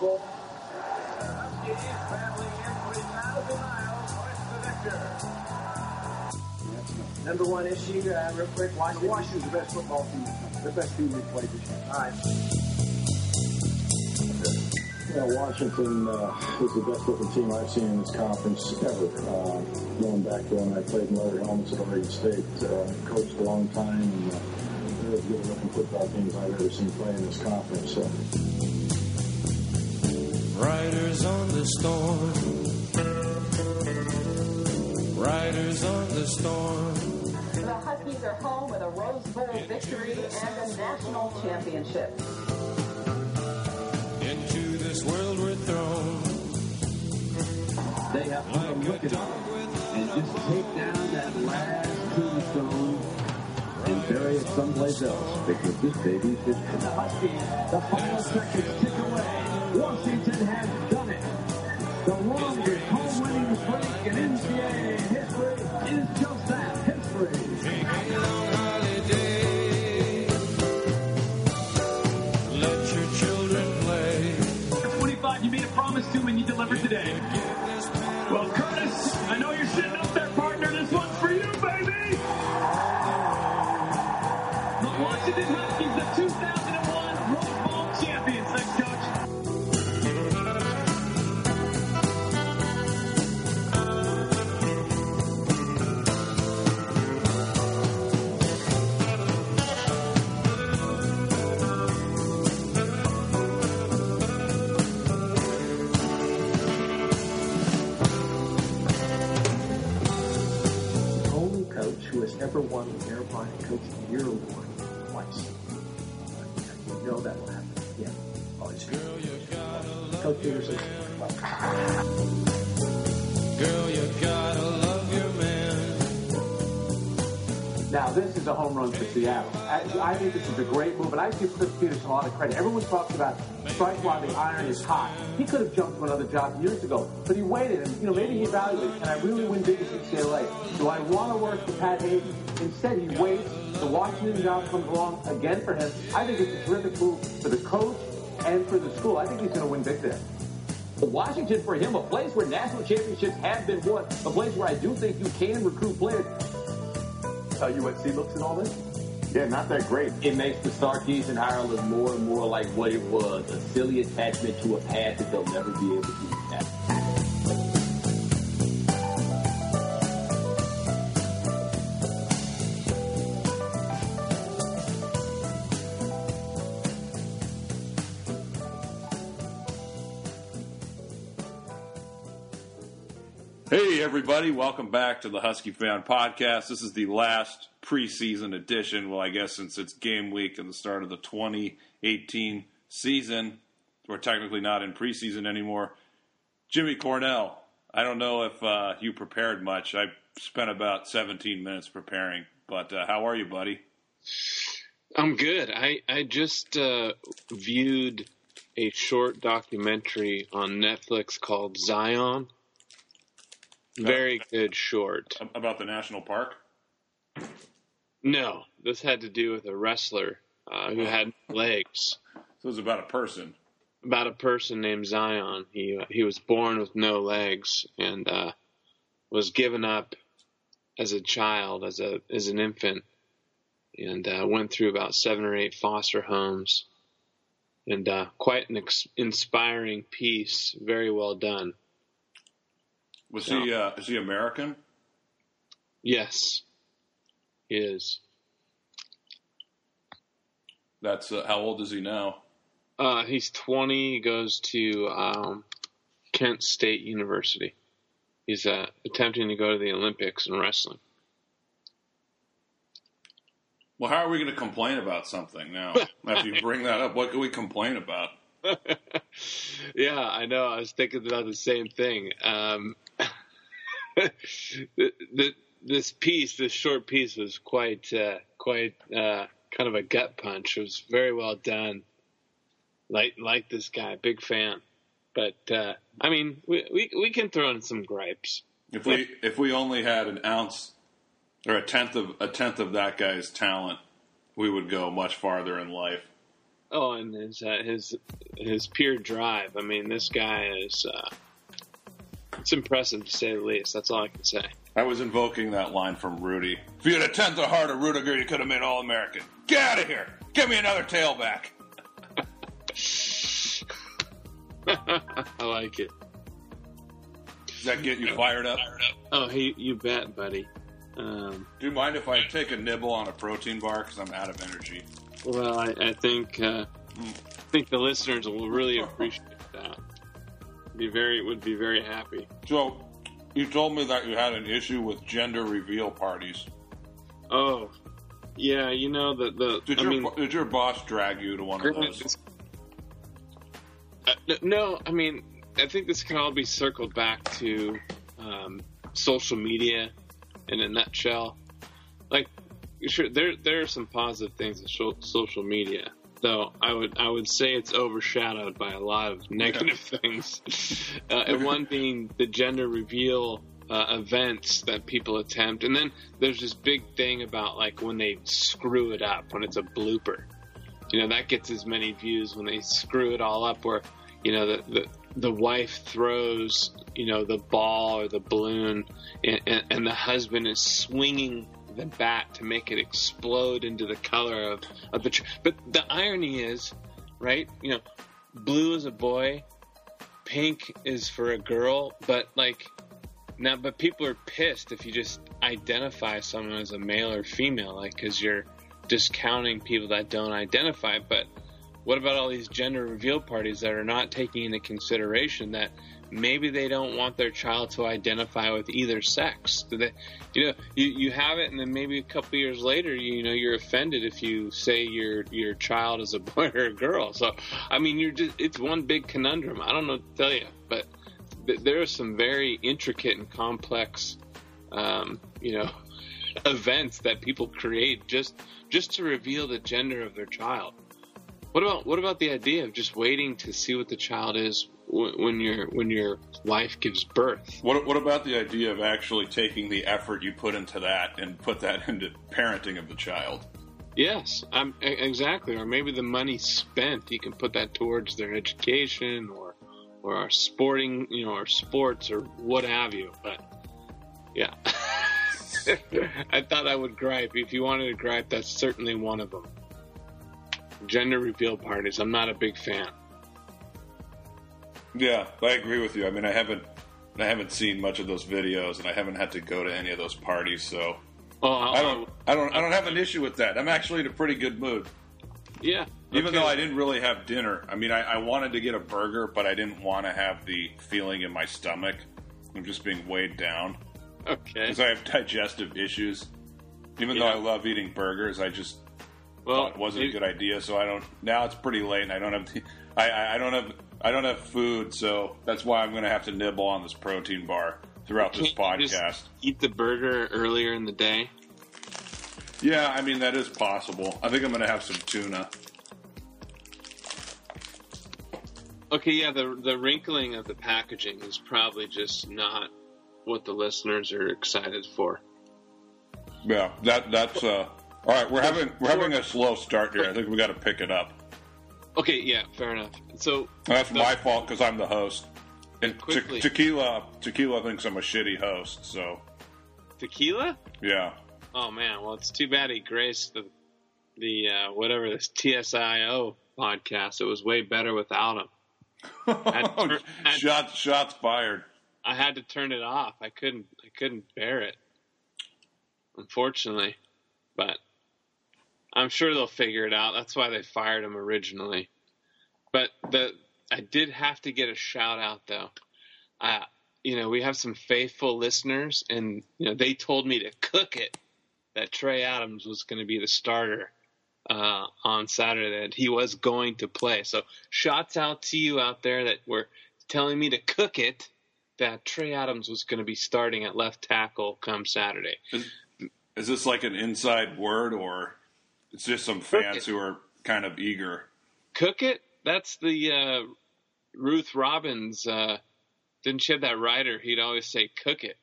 boy comes to the Orange Bowl. Huskies traveling in 3,000 miles west of Victor. Number one issue, uh, real quick, Washington. Washington's the best football team, the best team we've played this year. All right. Yeah, Washington uh, is the best looking team I've seen in this conference ever. Uh, going back to when I played in Larry Helmets at Oregon State, uh, coached a long time, and uh, they're as good looking football teams I've ever seen play in this conference. So. Riders on the storm. Riders on the storm. The Huskies are home with a Rose Bowl victory and a national championship. Into this world we're thrown. They have to look at it and just take down that last tombstone and bury it someplace else because this baby's history. The Huskies, the final seconds tick away. Washington has done it. The longest home winning streak in NCAA history is just that, history. Take a long holiday. Let your children play. 25 you made a promise to and you delivered today. Well, Curtis, I know you're sitting Girl, you gotta love your man. Now, this is a home run for Seattle. I, I think this is a great move, and I give Chris Petersen a lot of credit. Everyone talks about strike while the iron is hot. He could have jumped to another job years ago, but he waited, and you know maybe he evaluated: Can I really win big at UCLA? Do I want to work for Pat Haden? Instead, he waits. The Washington job comes along again for him. I think it's a terrific move for the coach and for the school. I think he's going to win big there. Washington for him, a place where national championships have been won, a place where I do think you can recruit players. How USC looks at all this? Yeah, not that great. It makes the Starkeys in Ireland more and more like what it was, a silly attachment to a past that they'll never be able to everybody, welcome back to the Husky Fan Podcast. This is the last preseason edition. Well, I guess since it's game week and the start of the 2018 season, we're technically not in preseason anymore. Jimmy Cornell, I don't know if uh, you prepared much. I spent about 17 minutes preparing, but uh, how are you, buddy? I'm good. I I just uh, viewed a short documentary on Netflix called Zion. Very good short. About the national park? No, this had to do with a wrestler uh, who had legs. So it was about a person. About a person named Zion. He he was born with no legs and uh, was given up as a child, as a as an infant, and uh, went through about seven or eight foster homes. And uh, quite an ex- inspiring piece. Very well done. Was he uh, is he American? Yes, he is. That's uh, how old is he now? Uh, he's 20. He goes to um, Kent State University. He's uh, attempting to go to the Olympics in wrestling. Well, how are we going to complain about something now? After you bring that up, what can we complain about? yeah, I know. I was thinking about the same thing. Um, the, this piece, this short piece, was quite, uh, quite uh, kind of a gut punch. It was very well done. Like, like this guy, big fan. But uh, I mean, we, we we can throw in some gripes. If we if we only had an ounce or a tenth of a tenth of that guy's talent, we would go much farther in life. Oh, and his uh, his his pure drive. I mean, this guy is uh, it's impressive to say the least. That's all I can say. I was invoking that line from Rudy. If you had a tenth of heart of Ruettiger, you could have made All American. Get out of here! Give me another tailback. Shh. I like it. Does that get you fired up? Oh, hey, you bet, buddy. Um, Do you mind if I take a nibble on a protein bar because I'm out of energy? well, I, I think uh, I think the listeners will really appreciate. Be very would be very happy. So, you told me that you had an issue with gender reveal parties. Oh, yeah. You know the the. Did I your mean, did your boss drag you to one of those? Uh, no, I mean, I think this can all be circled back to um, social media in a nutshell. Like, sure, there there are some positive things in social media, though. I would I would say it's overshadowed by a lot of negative things. Uh, and one being the gender reveal uh, events that people attempt, and then there's this big thing about like when they screw it up, when it's a blooper you know that gets as many views when they screw it all up where you know the the, the wife throws you know the ball or the balloon and, and, and the husband is swinging the bat to make it explode into the color of, of the tr- but the irony is right you know blue is a boy pink is for a girl but like now but people are pissed if you just identify someone as a male or female like because you're discounting people that don't identify. But what about all these gender reveal parties that are not taking into consideration that maybe they don't want their child to identify with either sex? They, you know, you, you have it, and then maybe a couple years later, you, know, you're offended if you say your your child is a boy or a girl. So, I mean, you're just it's one big conundrum. I don't know to tell you, but th- there are some very intricate and complex, um, you know, events that people create just just to reveal the gender of their child. What about what about the idea of just waiting to see what the child is when your when your wife gives birth? What what about the idea of actually taking the effort you put into that and put that into parenting of the child? Yes, um, exactly. Or maybe the money spent, you can put that towards their education or or our sporting, you know, or sports or what have you. But yeah, I thought I would gripe. If you wanted to gripe, that's certainly one of them. Gender reveal parties. I'm not a big fan. Yeah, I agree with you. I mean, I haven't I haven't seen much of those videos, and I haven't had to go to any of those parties, so Oh, I don't I don't I don't have an issue with that. I'm actually in a pretty good mood. Yeah. Even okay. though I didn't really have dinner. I mean, I, I wanted to get a burger, but I didn't want to have the feeling in my stomach of just being weighed down. Okay. Because I have digestive issues. Even though I love eating burgers, I just Well, it wasn't it- a good idea. So I don't. Now it's pretty late, and I don't have. The, I I don't have. I don't have food, so that's why I'm going to have to nibble on this protein bar throughout this Can't you just podcast. Eat the burger earlier in the day. Yeah, I mean that is possible. I think I'm going to have some tuna. Okay, yeah, the the wrinkling of the packaging is probably just not what the listeners are excited for. Yeah, that that's. uh All right, we're having we're having a slow start here. I think we got to pick it up. Okay, yeah, fair enough. So That's the- my fault because I'm the host. And te- tequila, tequila thinks I'm a shitty host. So tequila. yeah, Oh man, well it's too bad he graced the the uh, whatever this TSIO podcast. It was way better without him. Tur- shots shots fired. I had to turn it off. I couldn't. I couldn't bear it. Unfortunately, but I'm sure they'll figure it out. That's why they fired him originally. But the I did have to get a shout out though. Uh, you know, we have some faithful listeners, and you know they told me to cook it that Trey Adams was going to be the starter uh, on Saturday. That he was going to play. So, shots out to you out there that were telling me to cook it. That Trey Adams was going to be starting at left tackle come Saturday. Is, is this like an inside word, or it's just some fans it. who are kind of eager? Cook it. That's the uh, Ruth Robbins. Uh, didn't she have that writer? He'd always say, "Cook it."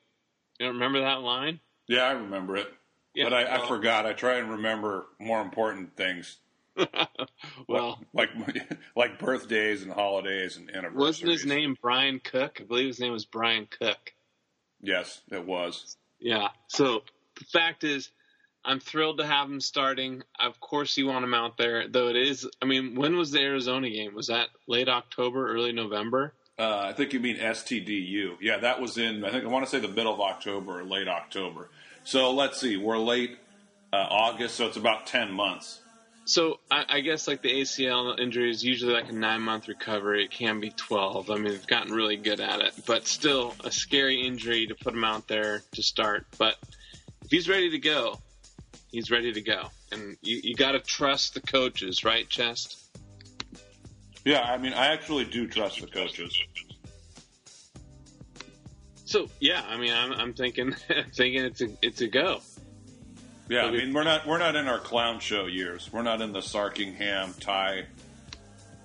You don't remember that line? Yeah, I remember it, Yeah, but I, I forgot. I try and remember more important things. well, like like birthdays and holidays and anniversaries. Wasn't his name Brian Cook? I believe his name was Brian Cook. Yes, it was. Yeah. So the fact is, I'm thrilled to have him starting. Of course, you want him out there, though. It is. I mean, when was the Arizona game? Was that late October, early November? Uh, I think you mean STDU. Yeah, that was in. I think I want to say the middle of October or late October. So let's see. We're late uh, August, so it's about ten months. So I, I, guess like the ACL injury is usually like a nine month recovery. It can be twelve. I mean, they've gotten really good at it, but still a scary injury to put him out there to start. But if he's ready to go, he's ready to go, and you, you got to trust the coaches, right, Chest? Yeah, I mean, I actually do trust the coaches. So yeah, I mean, I'm, I'm thinking thinking it's a it's a go. Yeah, I mean we're not we're not in our clown show years. We're not in the Sarkingham, Ty,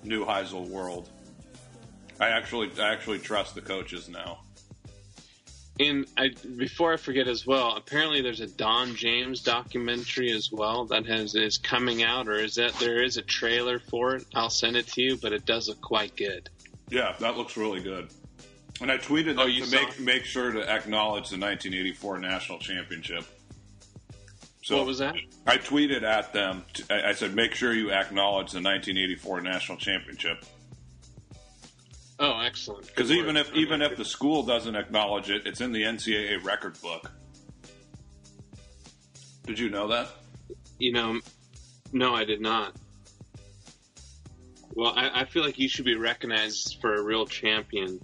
Neuheisel world. I actually I actually trust the coaches now. And I, before I forget as well, apparently there's a Don James documentary as well that has is coming out, or is that there is a trailer for it? I'll send it to you, but it does look quite good. Yeah, that looks really good. And I tweeted oh, to make make sure to acknowledge the 1984 national championship. So what was that? I tweeted at them. I said, make sure you acknowledge the 1984 national championship. Oh, excellent! Because even if even if the school doesn't acknowledge it, it's in the NCAA record book. Did you know that? You know, no, I did not. Well, I, I feel like you should be recognized for a real champion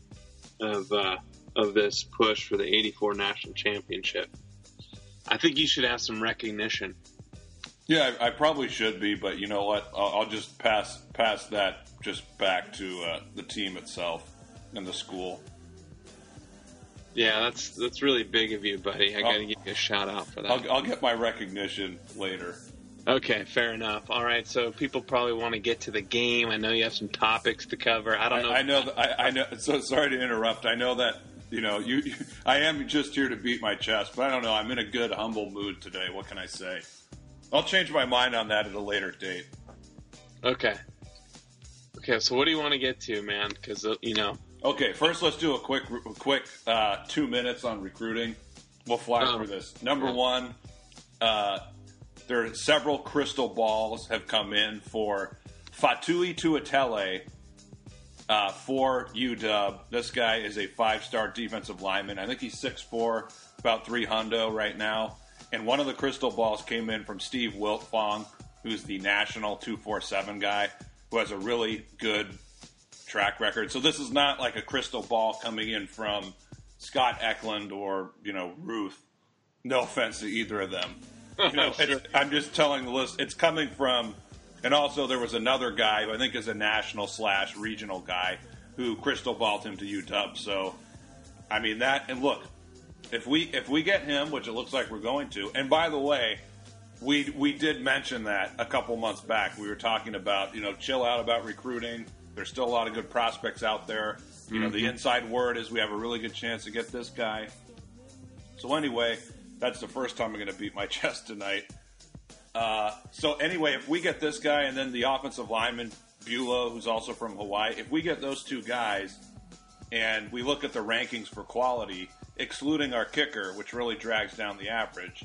of uh, of this push for the '84 national championship. I think you should have some recognition. Yeah, I, I probably should be, but you know what? I'll, I'll just pass pass that just back to uh, the team itself and the school. Yeah, that's that's really big of you, buddy. I got to give you a shout out for that. I'll, I'll, get my recognition later. Okay, fair enough. All right, so people probably want to get to the game. I know you have some topics to cover. I don't know. I, I know. That, I, I know. So sorry to interrupt. I know that you know, you, you, I am just here to beat my chest, but I don't know. I'm in a good, humble mood today. What can I say? I'll change my mind on that at a later date. Okay. Okay, so what do you want to get to, man? Because uh, you know. Okay, first let's do a quick, quick uh, two minutes on recruiting. We'll fly um, through this. Number one, uh, there are several crystal balls have come in for Faatui Tuitele uh, for UW. This guy is a five star defensive lineman. I think he's six four, about 3 hundo right now. And one of the crystal balls came in from Steve Wiltfong, who's the national 247 guy, who has a really good track record. So this is not like a crystal ball coming in from Scott Eklund or, you know, Ruth. No offense to either of them. Oh, you know, sure. I'm just telling the list. It's coming from and also, there was another guy who I think is a national slash regional guy who crystal balled him to UW. So, I mean that. And look, if we if we get him, which it looks like we're going to. And by the way, we we did mention that a couple months back. We were talking about you know chill out about recruiting. There's still a lot of good prospects out there. You mm-hmm. know, the mm-hmm. inside word is we have a really good chance to get this guy. So anyway, that's the first time I'm going to beat my chest tonight. Uh, so anyway, if we get this guy and then the offensive lineman Bulow, who's also from Hawaii, if we get those two guys and we look at the rankings for quality, excluding our kicker, which really drags down the average,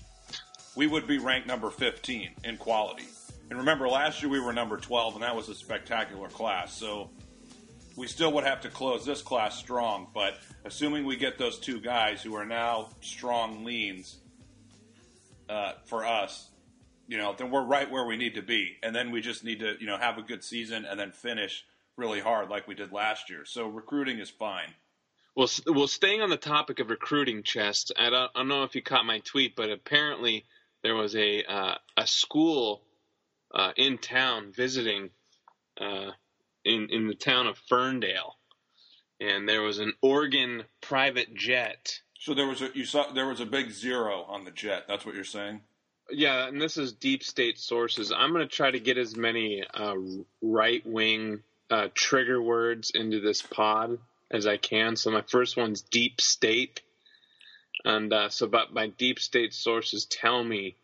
we would be ranked number 15 in quality. And remember, last year we were number 12, and that was a spectacular class. So we still would have to close this class strong. But assuming we get those two guys who are now strong leans uh, for us, you know, then we're right where we need to be. And then we just need to, you know, have a good season and then finish really hard like we did last year. So recruiting is fine. Well, well, staying on the topic of recruiting, chest. I don't, I don't know if you caught my tweet, but apparently there was a uh, a school uh, in town visiting uh, in in the town of Ferndale, and there was an Oregon private jet. So there was a you saw there was a big zero on the jet. That's what you're saying yeah, and this is deep state sources. I'm going to try to get as many uh, right wing uh, trigger words into this pod as I can. So my first one's deep state, and uh, so but my deep state sources tell me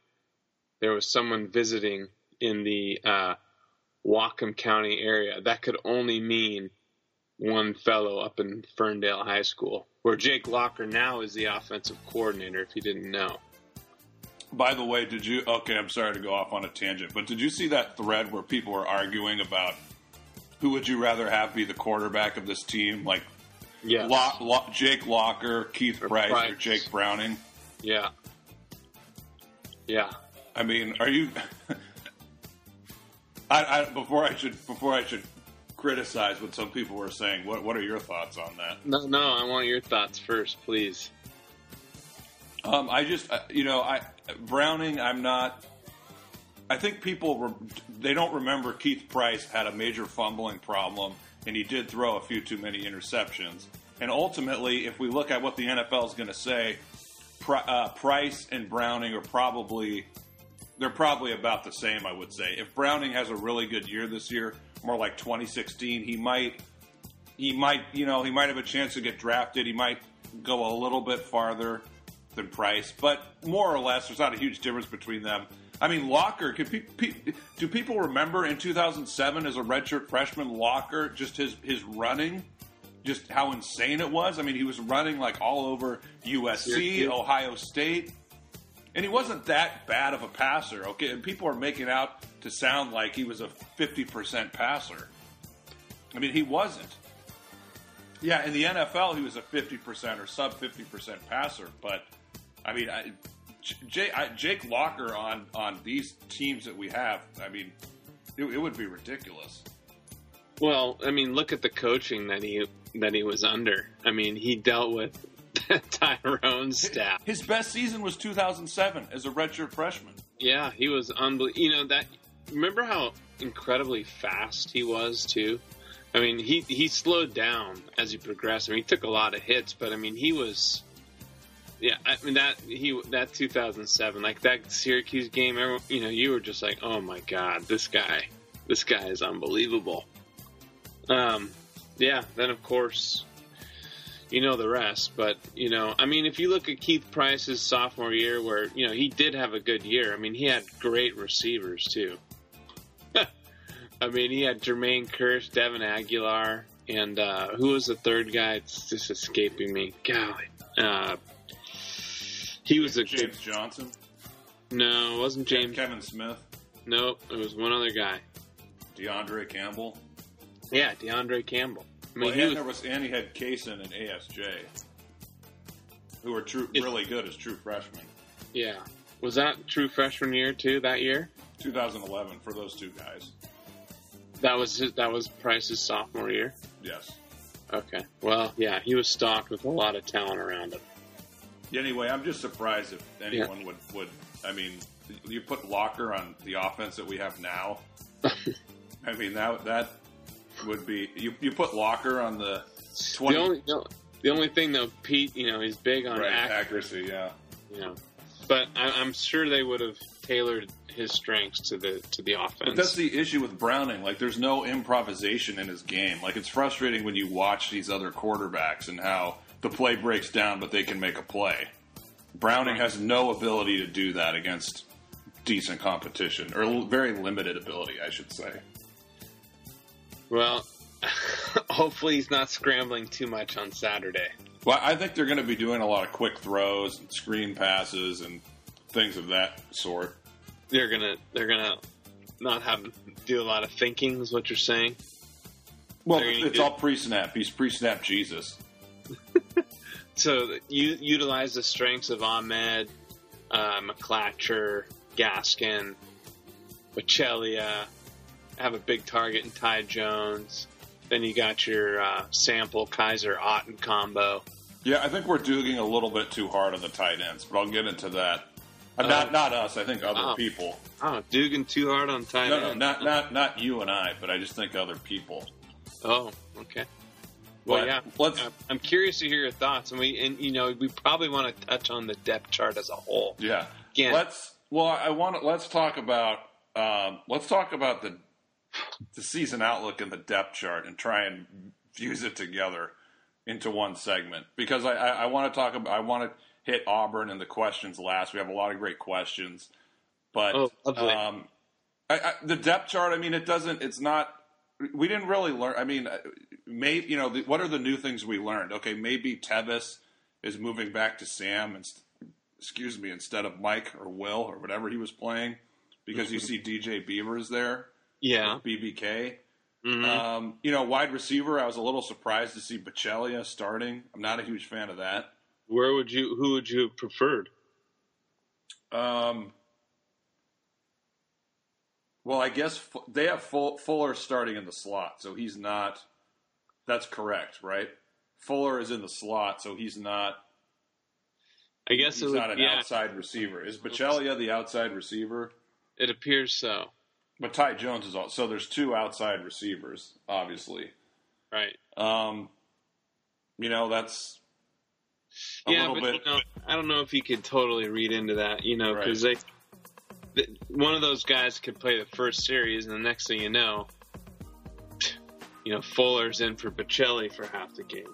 there was someone visiting in the uh, Whatcom County area, that could only mean one fellow up in Ferndale High School, where Jake Locker now is the offensive coordinator. If you didn't know. By the way, did you? Okay, I'm sorry to go off on a tangent, but did you see that thread where people were arguing about who would you rather have be the quarterback of this team? Like, yeah, Lo- Lo- Jake Locker, Keith Or Price, or Jake Browning. Yeah. Yeah. I mean, are you? I, I before I should before I should criticize what some people were saying. What what are your thoughts on that? No, no, I want your thoughts first, please. Um, I just, uh, you know, I Browning. I'm not. I think people re- they don't remember Keith Price had a major fumbling problem, and he did throw a few too many interceptions. And ultimately, if we look at what the NFL is going to say, uh, Price and Browning are probably they're probably about the same. I would say if Browning has a really good year this year, more like 2016, he might he might you know he might have a chance to get drafted. He might go a little bit farther than Price, but more or less, there's not a huge difference between them. I mean, Locker. Could pe- pe- do people remember in 2007 as a redshirt freshman, Locker just his his running, just how insane it was? I mean, he was running like all over USC. Ohio State, and he wasn't that bad of a passer. Okay, and people are making out to sound like he was a 50% passer. I mean, he wasn't. Yeah, in the NFL, he was a 50% or sub 50% passer, but I mean, I, J, I, Jake Locker on on these teams that we have, I mean, it, it would be ridiculous. Well, I mean, look at the coaching that he that he was under. I mean, he dealt with Tyrone's staff. His best season was 2007 as a redshirt freshman. Yeah, he was unbelievable. You know that. Remember how incredibly fast he was too. I mean, he he slowed down as he progressed. I mean, he took a lot of hits, but I mean, he was. Yeah, I mean that he that 2007, like that Syracuse game. You know, you were just like, oh my god, this guy, this guy is unbelievable. Um, yeah. Then of course, you know the rest. But you know, I mean, if you look at Keith Price's sophomore year, where you know he did have a good year. I mean, he had great receivers too. I mean, he had Jermaine Kearse, Devin Aguilar, and uh, who was the third guy? It's just escaping me. Golly, uh, he was a James. Johnson, No, it wasn't James. Kevin Smith, Nope, it was one other guy. DeAndre Campbell. Yeah, DeAndre Campbell. I mean, well, he and was, there was and he had Kasen and ASJ, who were true, It- really good as true freshmen. yeah. Was that true freshman year too? That year? 2011 for those two guys. That was his, that was Price's sophomore year. Yes. Okay. Well, yeah, he was stocked with a lot of talent around him. Anyway, I'm just surprised if anyone would, would. I mean, you put Locker on the offense that we have now. I mean that that would be you. You put Locker on the twenty The only no, the only thing though, Pete, you know, he's big on right, accuracy. accuracy. Yeah. You know, but I, I'm sure they would have tailored his strengths to the to the offense. But that's the issue with Browning. Like, there's no improvisation in his game. Like, it's frustrating when you watch these other quarterbacks and how the play breaks down, but they can make a play. Browning has no ability to do that against decent competition, or very limited ability, I should say. well, hopefully he's not scrambling too much on Saturday. Well, I think they're going to be doing a lot of quick throws and screen passes and things of that sort. They're gonna they're gonna not have do a lot of thinking. Is what you're saying? Well, it's do- all pre-snap. He's pre-snap Jesus. So you utilize the strengths of Ahmed, uh, McClatcher, Gaskin, Baccellia, have a big target in Ty Jones. Then you got your uh, sample Kaiser Otton combo. Yeah, I think we're doing a little bit too hard on the tight ends, but I'll get into that. Uh, not not us. I think other Oh. people. Oh, Dugan too hard on tight No, no, end. not not not you and I, but I just think other people. Oh, okay. Well, But yeah. let's- I'm- I'm curious to hear your thoughts, and we and you know we probably want to touch on the depth chart as a whole. Yeah. Again, Let's. Well, I want to. Let's talk about. Um, let's talk about the the season outlook and the depth chart, and try and fuse it together into one segment because I, I, I want to talk about. I want to hit Auburn and the questions last. We have a lot of great questions, but Oh, um, I, I, the depth chart. I mean, it doesn't. It's not. We didn't really learn. I mean, maybe you know the, what are the new things we learned? Okay, maybe Tevis is moving back to Sam and excuse me instead of Mike or Will or whatever he was playing because you see DJ Beavers there. Yeah, BBK. Mm-hmm. Um, you know, wide receiver. I was a little surprised to see Baccellia starting. I'm not a huge fan of that. Where would you? Who would you have preferred? Um, well, I guess they have Fuller starting in the slot, so he's not. That's correct, right? Fuller is in the slot, so he's not. I guess he's would, not an yeah. outside receiver. Is Baccellia the outside receiver? It appears so. But Ty Jones is also so. There's two outside receivers, obviously. Right. Um, you know that's a yeah, little but bit. you know, I don't know if you could totally read into that, you know, because they, th- one of those guys could play the first series, and the next thing you know, you know, Fuller's in for Bocelli for half the game.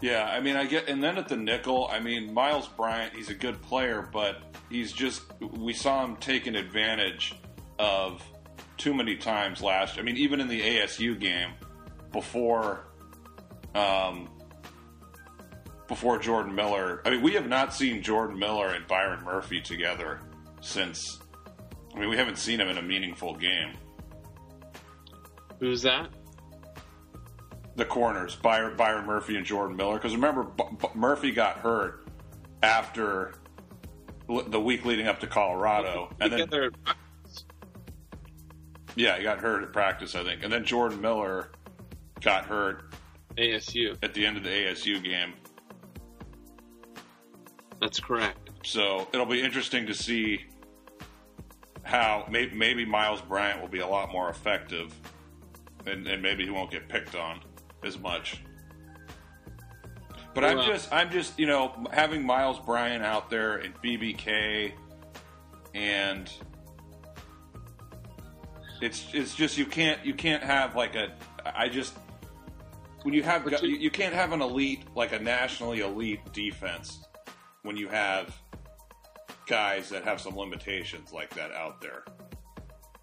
Yeah, I mean, I get, and then at the nickel, I mean, Myles Bryant, he's a good player, but he's just, we saw him taking advantage of too many times last. I mean, even in the ASU game, before, um, before Jordan Miller. I mean, we have not seen Jordan Miller and Byron Murphy together since. I mean, we haven't seen him in a meaningful game. Who's that? The corners, Byron, Byron Murphy and Jordan Miller. Because remember, B- B- Murphy got hurt after l- the week leading up to Colorado, and then yeah, he got hurt at practice, I think, and then Jordan Miller got hurt ASU. at the end of the ASU game. That's correct. So it'll be interesting to see how maybe, maybe Myles Bryant will be a lot more effective, and, and maybe he won't get picked on as much. But I'm just, I'm just, you know, having Myles Bryant out there and BBK, and it's it's just you can't you can't have like a I just when you have you- you can't have an elite like a nationally elite defense when you have guys that have some limitations like that out there.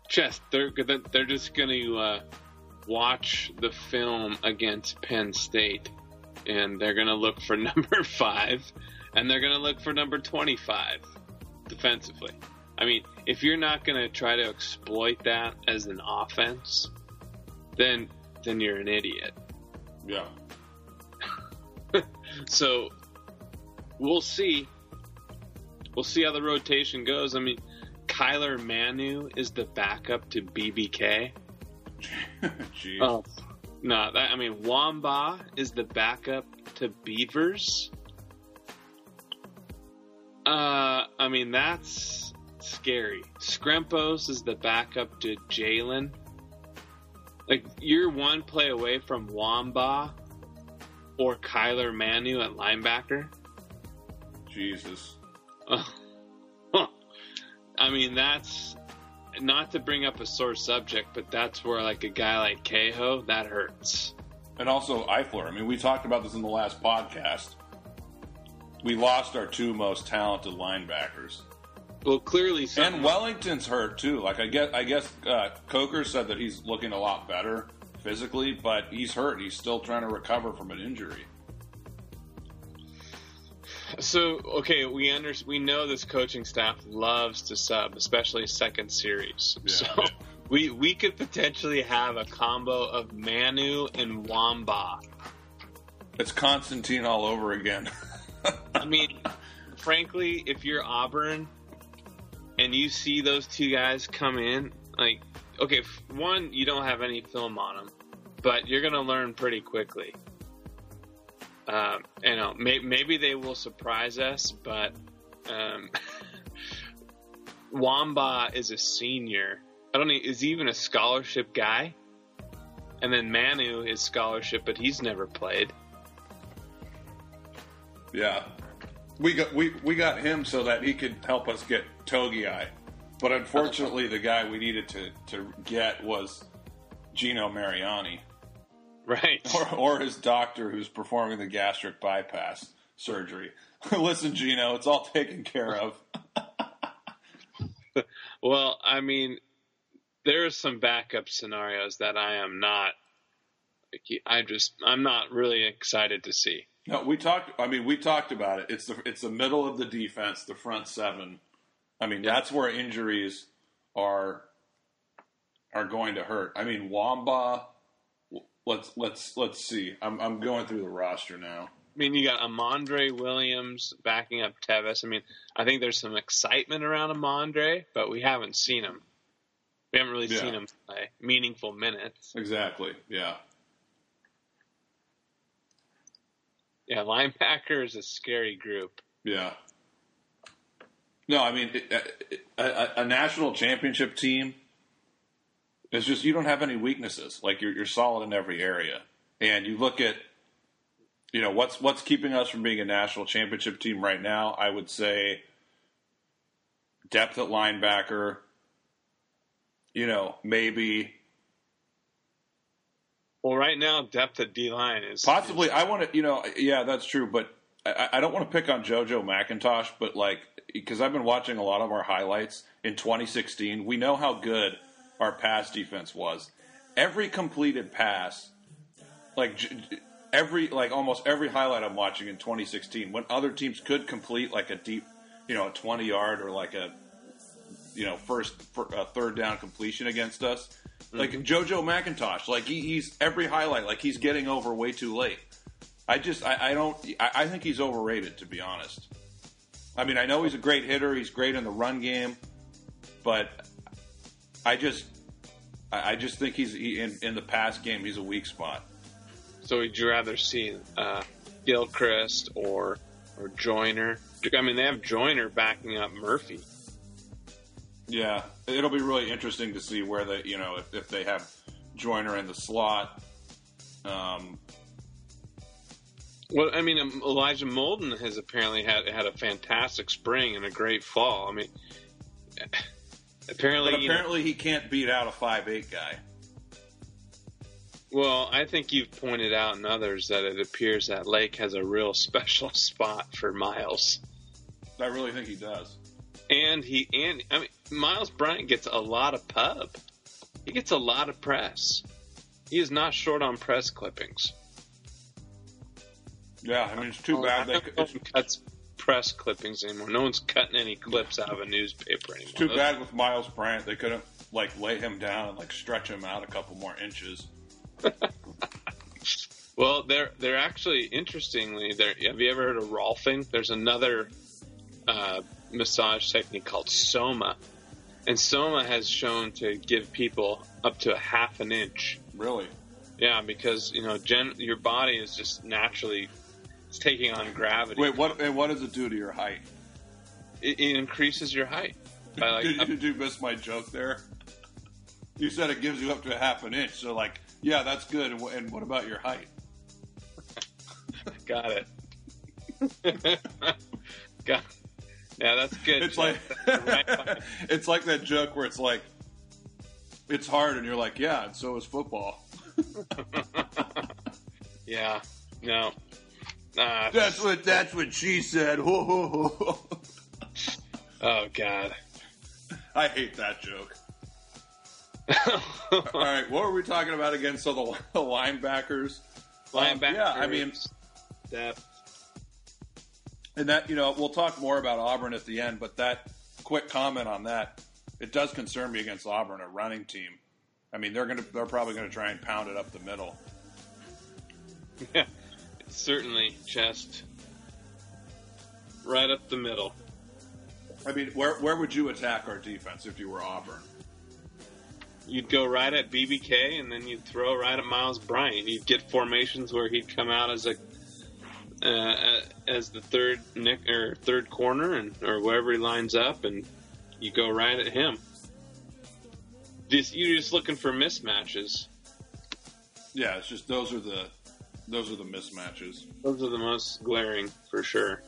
Chess. They're they're just going to uh, watch the film against Penn State, and they're going to look for number five, and they're going to look for number twenty-five defensively. I mean, if you're not going to try to exploit that as an offense, then then you're an idiot. Yeah. So we'll see. We'll see how the rotation goes. I mean, Kyler Manu is the backup to BBK. Jeez. Oh no! That, I mean, Wamba is the backup to Beavers. Uh, I mean that's scary. Scrempos is the backup to Jalen. Like you're one play away from Wamba or Kyler Manu at linebacker. Jesus. I mean, that's not to bring up a sore subject, but that's where like a guy like Cahill that hurts. And also Eifler. I mean, we talked about this in the last podcast. We lost our two most talented linebackers. Well, clearly, And Wellington's hurt too. Like I guess, I guess uh, Coker said that he's looking a lot better physically, but he's hurt. He's still trying to recover from an injury. So okay, we under we know this coaching staff loves to sub, especially second series. Yeah. So we we could potentially have a combo of Manu and Wamba. It's Constantine all over again. I mean, frankly, if you're Auburn and you see those two guys come in, like, okay, one, you don't have any film on them, but you're gonna learn pretty quickly. Um, you know, may, maybe they will surprise us, but um, Wamba is a senior. I don't know, is he even a scholarship guy? And then Manu is scholarship, but he's never played. yeah, we got we we got him so that he could help us get Togiai, but unfortunately, the guy we needed to to get was Gino Mariani. Right. or, or his doctor who's performing the gastric bypass surgery. Listen, Gino, it's all taken care of. Well, I mean, there are some backup scenarios that I am not. I just I'm not really excited to see. No, we talked. I mean, we talked about it. It's the it's the middle of the defense, the front seven. I mean, that's where injuries are are going to hurt. I mean, Wamba. Let's let's let's see. I'm I'm going through the roster now. I mean, you got Amandre Williams backing up Tevis. I mean, I think there's some excitement around Amandre, but we haven't seen him. We haven't really Yeah. seen him play meaningful minutes. Exactly. Yeah. Yeah, linebacker is a scary group. Yeah. No, I mean it, it, a, a national championship team. It's just you don't have any weaknesses. Like you're you're solid in every area, and you look at, you know, what's what's keeping us from being a national championship team right now. I would say depth at linebacker. You know, maybe Well, right now, depth at D line is Possibly, I want to. You know, yeah, that's true. But I, I don't want to pick on JoJo McIntosh, but like because I've been watching a lot of our highlights in 2016, we know how good our pass defense was. Every completed pass, like every like almost every highlight I'm watching in 2016, when other teams could complete like a deep, you know, a 20 yard or like a you know first fir- uh, third down completion against us. Like JoJo McIntosh, like he, he's every highlight, like he's getting over way too late. I just I, I don't I, I think he's overrated to be honest. I mean I know he's a great hitter, he's great in the run game, but I just I, just think he's he, in in the pass game he's a weak spot. So would you rather see uh, Gilchrist or or Joyner? I mean, they have Joyner backing up Murphy. Yeah, it'll be really interesting to see where they, you know, if, if they have Joyner in the slot. Um, Well, I mean, um, Elijah Molden has apparently had had a fantastic spring and a great fall. I mean, apparently, but you know- apparently he can't beat out a five eight guy. well, I think you've pointed out in others that it appears that Lake has a real special spot for Myles, I really think he does. and he and I mean, Myles Bryant gets a lot of pub. He gets a lot of press. He is not short on press clippings. Yeah, I mean it's too Oh, bad I they don't could, it's cuts press clippings anymore. No one's cutting any clips out of a newspaper anymore. too Those- bad with Myles Bryant they couldn't like lay him down and like stretch him out a couple more inches. Well, they're they're actually interestingly. They're, have you ever heard of Rolfing? There's another uh, massage technique called Soma, and Soma has shown to give people up to a half an inch. Really? Yeah, because you know, gen- your body is just naturally it's taking on gravity. Wait, what? And what does it do to your height? It, it increases your height by like did, you, did you miss my joke there? You said it gives you up to a half an inch, so like, yeah, that's good. And, and what about your height? got it. got. Yeah, that's good. It's Jeff. like right it's like that joke where it's like it's hard, and you're like, yeah, and so is football. yeah. No. Uh, That's what that's what she said. Ho, ho, ho. oh God. I hate that joke. All right, what were we talking about again? So the, the linebackers, Um, Linebackers. yeah, I mean, depth. and that you know we'll talk more about Auburn at the end, but that quick comment on that it does concern me against Auburn, a running team. I mean, they're gonna they're probably gonna try and pound it up the middle. Yeah, certainly chest right up the middle. I mean, where where would you attack our defense if you were Auburn? You'd go right at BBK, and then you'd throw right at Myles Bryant. You'd get formations where he'd come out as a uh, as the third nick or third corner, and or wherever he lines up, and you go right at him. Just you're just looking for mismatches. Yeah, it's just those are the those are the mismatches. Those are the most glaring for sure.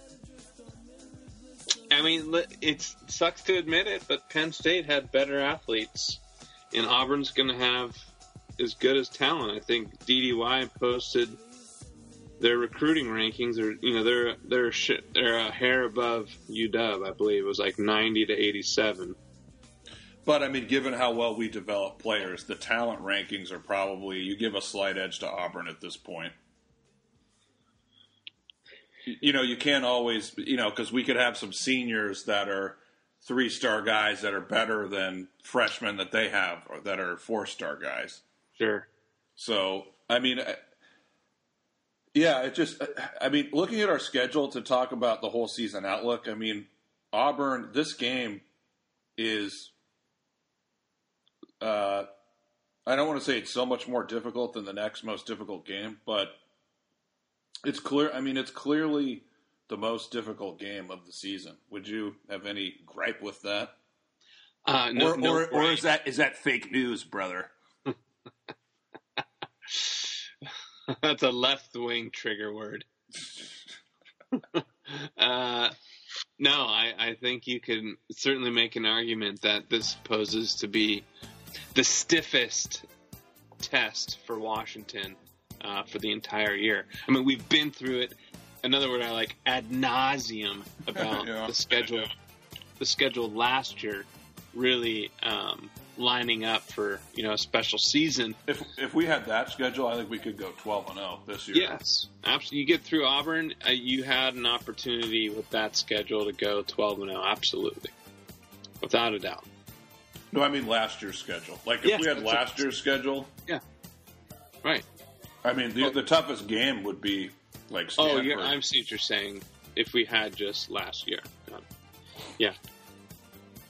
I mean, it sucks to admit it, but Penn State had better athletes, and Auburn's going to have as good as talent. I think DDY posted their recruiting rankings, or you know, they're they're they're a hair above UW. I believe it was like ninety to eighty-seven. But I mean, given how well we develop players, the talent rankings are probably you give a slight edge to Auburn at this point. You know, you can't always, you know, because we could have some seniors that are three star guys that are better than freshmen that they have or that are four star guys. Sure. So, I mean, yeah, it just, I mean, looking at our schedule to talk about the whole season outlook, I mean, Auburn, this game is, uh, I don't want to say it's so much more difficult than the next most difficult game, but it's clear. I mean, it's clearly the most difficult game of the season. Would you have any gripe with that? Uh, no, or, no or, or is that is that fake news, brother? That's a left wing trigger word. uh, no, I, I think you can certainly make an argument that this poses to be the stiffest test for Washington uh, for the entire year. I mean, we've been through it. Another word I like ad nauseum about Yeah. the schedule. The schedule last year really um, lining up for you know a special season. If if we had that schedule, I think we could go twelve and zero this year. Yes, absolutely. You get through Auburn, uh, you had an opportunity with that schedule to go 12 and 0. Absolutely, without a doubt. No, I mean last year's schedule. Like if Yeah, we had last year's schedule, Yeah, right. I mean the, the toughest game would be like Oh, yeah, I see what you're saying. If we had just last year, yeah,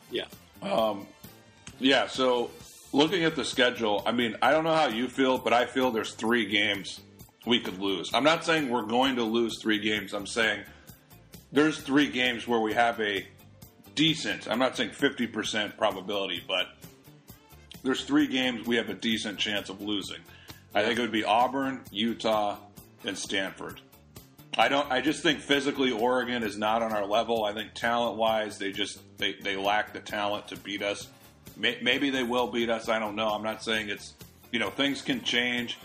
yeah. Um, yeah, so looking at the schedule, I mean, I don't know how you feel, but I feel there's three games we could lose. I'm not saying we're going to lose three games. I'm saying there's three games where we have a decent, I'm not saying 50% probability, but there's three games we have a decent chance of losing. I think it would be Auburn, Utah, and Stanford. I don't. I just think physically Oregon is not on our level. I think talent wise, they just they, they lack the talent to beat us. May, maybe they will beat us. I don't know. I'm not saying it's you know things can change.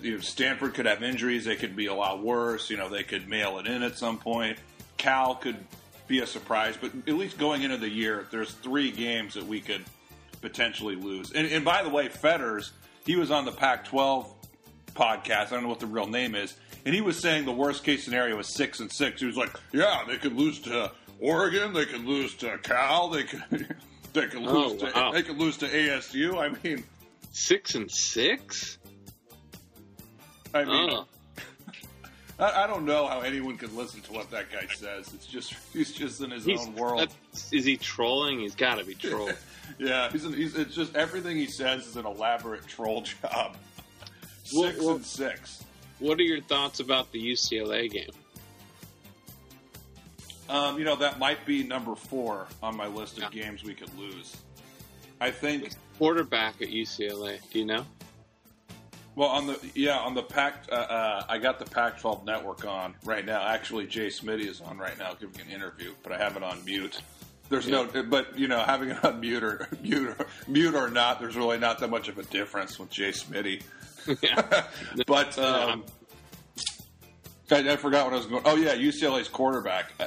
You know, Stanford could have injuries. They could be a lot worse. You know they could mail it in at some point. Cal could be a surprise, but at least going into the year, there's three games that we could potentially lose. And, and by the way, Fetters, he was on the Pac-12 podcast. I don't know what the real name is, and he was saying the worst case scenario was six and six. He was like, "Yeah, they could lose to Oregon, they could lose to Cal, they could they could Oh, lose to wow. they could lose to ASU." I mean, Six and six. I mean, Oh, I, I don't know how anyone could listen to what that guy says. It's just he's just in his he's, own world. is he trolling? He's got to be trolling. Yeah, he's, an, he's it's just everything he says is an elaborate troll job. Six well- and six. what are your thoughts about the UCLA game? Um, you know that might be number four on my list of games we could lose. I think. Quarterback at UCLA. Do you know? Well, on the yeah on the Pac, uh, uh, I got the Pac-12 network on right now. Actually, Jay Smitty is on right now giving an interview, but I have it on mute. There's no, but you know, having it on mute or mute or, mute or not, there's really not that much of a difference with Jay Smitty. yeah. But um, I, I forgot what I was going. Oh yeah, UCLA's quarterback. Uh,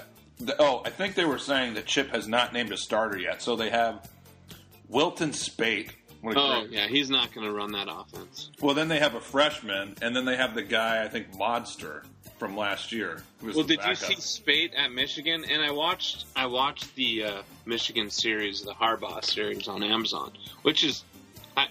oh, I think they were saying that Chip has not named a starter yet, so they have Wilton Speight. What a Oh great- yeah, he's not going to run that offense. Well, then they have a freshman, and then they have the guy I think Modster from last year. who was Well, the did you see Speight at Michigan? And I watched I watched the uh, Michigan series, the Harbaugh series on Amazon, which is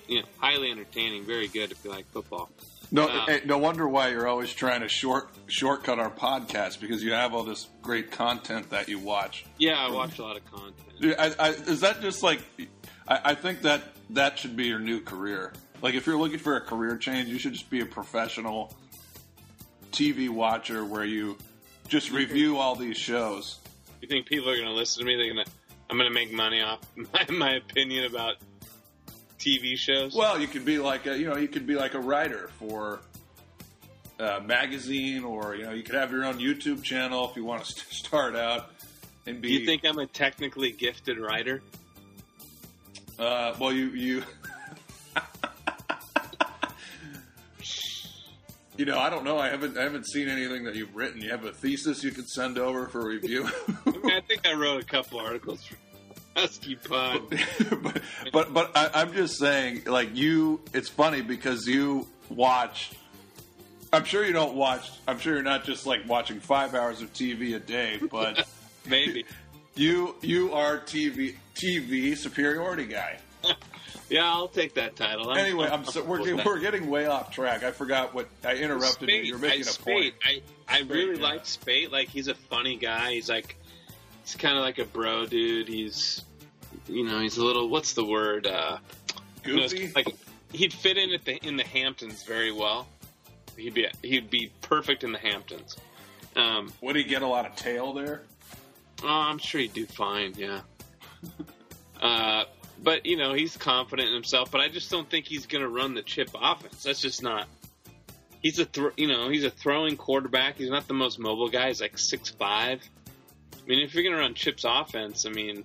you know highly entertaining, very good if you like football. No, Uh, eh, no wonder why you're always trying to short shortcut our podcast because you have all this great content that you watch. Yeah, I watch a lot of content. I, I, is that just like? I, I think that that should be your new career. Like, if you're looking for a career change, you should just be a professional TV watcher where you just review all these shows. You think people are going to listen to me? They're going to I'm going to make money off my, my opinion about TV shows. Well, you could be like a, you know, you could be like a writer for a magazine, or you know, you could have your own YouTube channel if you want to start out and be. Do you think I'm a technically gifted writer? Uh, well, you you. You know, I don't know. I haven't I haven't seen anything that you've written. You have a thesis you could send over for review. I, think I wrote a couple articles. Husky pod. but but, but I, I'm just saying, like you, it's funny because you watch. I'm sure you don't watch. I'm sure you're not just like watching five hours of TV a day, but maybe you you are TV TV superiority guy. yeah, I'll take that title. I'm, anyway, I'm so, we're that. we're getting way off track. I forgot what I interrupted you. Speight, You're making I, a Speight, point. I I really yeah. like Speight. Like he's a funny guy. He's like he's kind of like a bro dude. He's you know he's a little what's the word? Uh, you know, Goofy. like he'd fit in at the in the Hamptons very well. He'd be he'd be perfect in the Hamptons. Um, Would he get a lot of tail there? Oh, I'm sure he'd do fine. Yeah. uh, but you know, he's confident in himself. But I just don't think he's going to run the chip offense. That's just not. He's a thro- you know he's a throwing quarterback. He's not the most mobile guy. He's like six five. I mean, if you're going to run Chip's offense, I mean,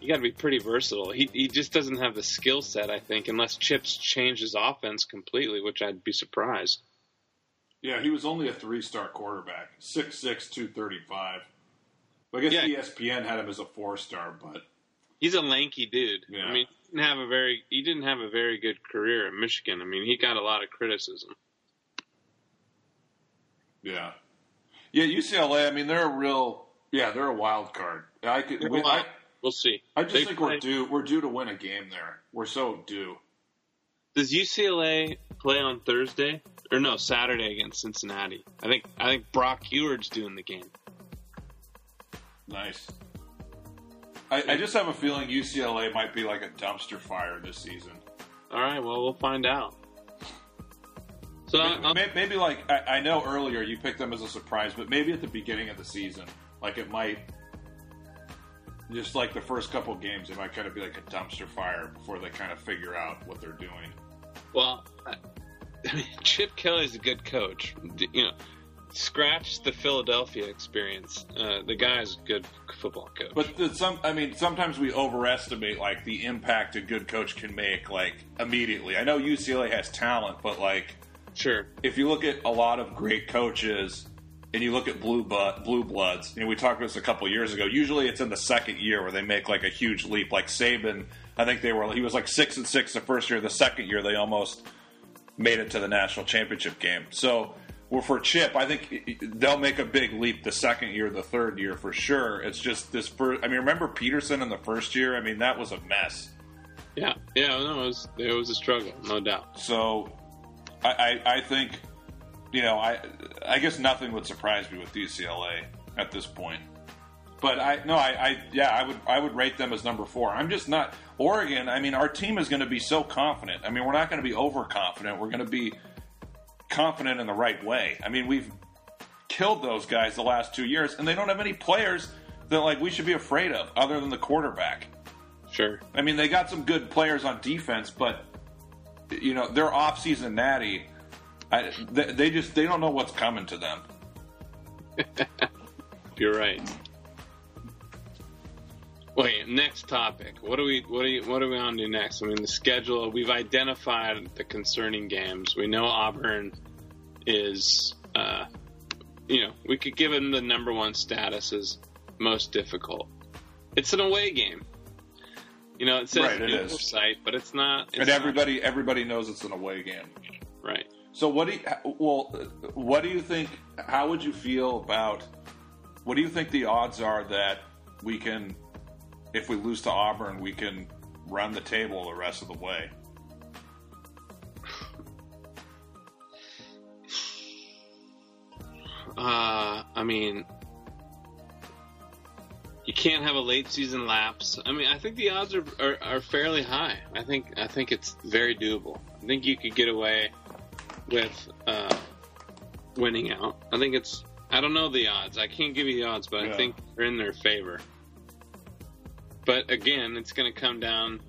you got to be pretty versatile. He he just doesn't have the skill set, I think, unless Chips changes offense completely, which I'd be surprised. Yeah, he was only a three-star quarterback, 6'6", 235. I guess Yeah. ESPN had him as a four-star, but He's a lanky dude. Yeah. I mean, he didn't have a very he didn't have a very good career at Michigan. I mean, he got a lot of criticism. yeah, yeah. UCLA. I mean, they're a real. Yeah, they're a wild card. I could. We, I, we'll see. I just They think play- we're due. We're due to win a game there. We're so due. Does UCLA play on Thursday or no Saturday against Cincinnati? I think I think Brock Huard's doing the game. Nice. I, I just have a feeling UCLA might be like a dumpster fire this season. All right, well we'll find out. So Maybe, uh, maybe like I, I know earlier you picked them as a surprise, but maybe at the beginning of the season, like it might, just like the first couple games, it might kind of be like a dumpster fire before they kind of figure out what they're doing. well, I, I mean, Chip Kelly's a good coach. You know, scratch the Philadelphia experience. Uh, the guy's a good football coach. But some, I mean, sometimes we overestimate like the impact a good coach can make, like immediately. I know UCLA has talent, but like sure, if you look at a lot of great coaches and you look at blue bu- blue bloods, you know, we talked about this a couple years ago. Usually, it's in the second year where they make like a huge leap. Like Saban, I think they were he was like six and six the first year. The second year, they almost made it to the national championship game. So. Well, for Chip, I think they'll make a big leap the second year, the third year for sure. It's just this first. I mean, remember Petersen in the first year? I mean, that was a mess. yeah, yeah, no, it was it was a struggle, no doubt. So, I, I, I think, you know, I I guess nothing would surprise me with UCLA at this point. But I no, I, I yeah, I would I would rate them as number four. I'm just not Oregon. I mean, our team is going to be so confident. I mean, we're not going to be overconfident. We're going to be confident in the right way. I mean, we've killed those guys the last two years, and they don't have any players that like we should be afraid of other than the quarterback. Sure. I mean, they got some good players on defense, but you know their off-season natty. I, they, they just they don't know what's coming to them. You're right. Wait, next topic. What do we what do you, what are we on to next? I mean, the schedule. We've identified the concerning games. We know Auburn is, uh, you know, we could give them the number one status as most difficult. It's an away game. You know, it says Right, it neutral site, but it's not. It's and not- everybody everybody knows it's an away game. right. So what do you, well, what do you think? How would you feel about? What do you think the odds are that we can, if we lose to Auburn, we can run the table the rest of the way? Uh, I mean, you can't have a late season lapse. I mean, I think the odds are, are, are fairly high. I think I think it's very doable. I think you could get away with uh, winning out. I think it's. I don't know the odds. I can't give you the odds, but I think they're in their favor. But again, it's going to come down.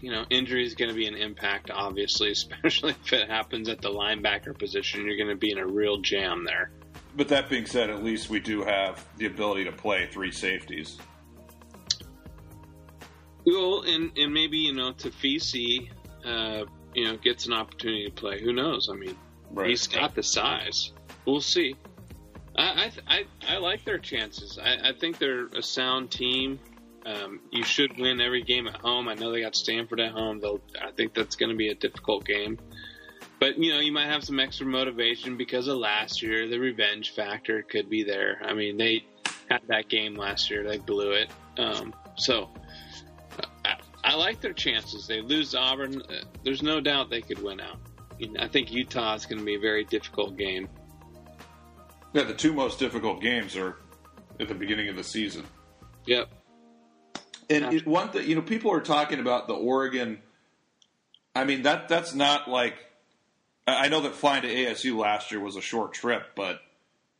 You know, injury is going to be an impact, obviously, especially if it happens at the linebacker position. You're going to be in a real jam there. But that being said, at least we do have the ability to play three safeties. Well, and and maybe you know Tafisi, uh, you know, gets an opportunity to play. Who knows? I mean, Right. he's got the size. We'll see. I I I, like their chances. I, I think they're a sound team. Um, you should win every game at home. I know they got Stanford at home. They'll, I think that's going to be a difficult game. But you know, you might have some extra motivation because of last year. The revenge factor could be there. I mean, they had that game last year. They blew it. Um, so I, I, like their chances. They lose Auburn. Uh, there's no doubt they could win out. I think Utah is going to be a very difficult game. Yeah, the two most difficult games are at the beginning of the season. Yep. And it, one thing, you know, people are talking about the Oregon. I mean that that's not like. I know that flying to ASU last year was a short trip, but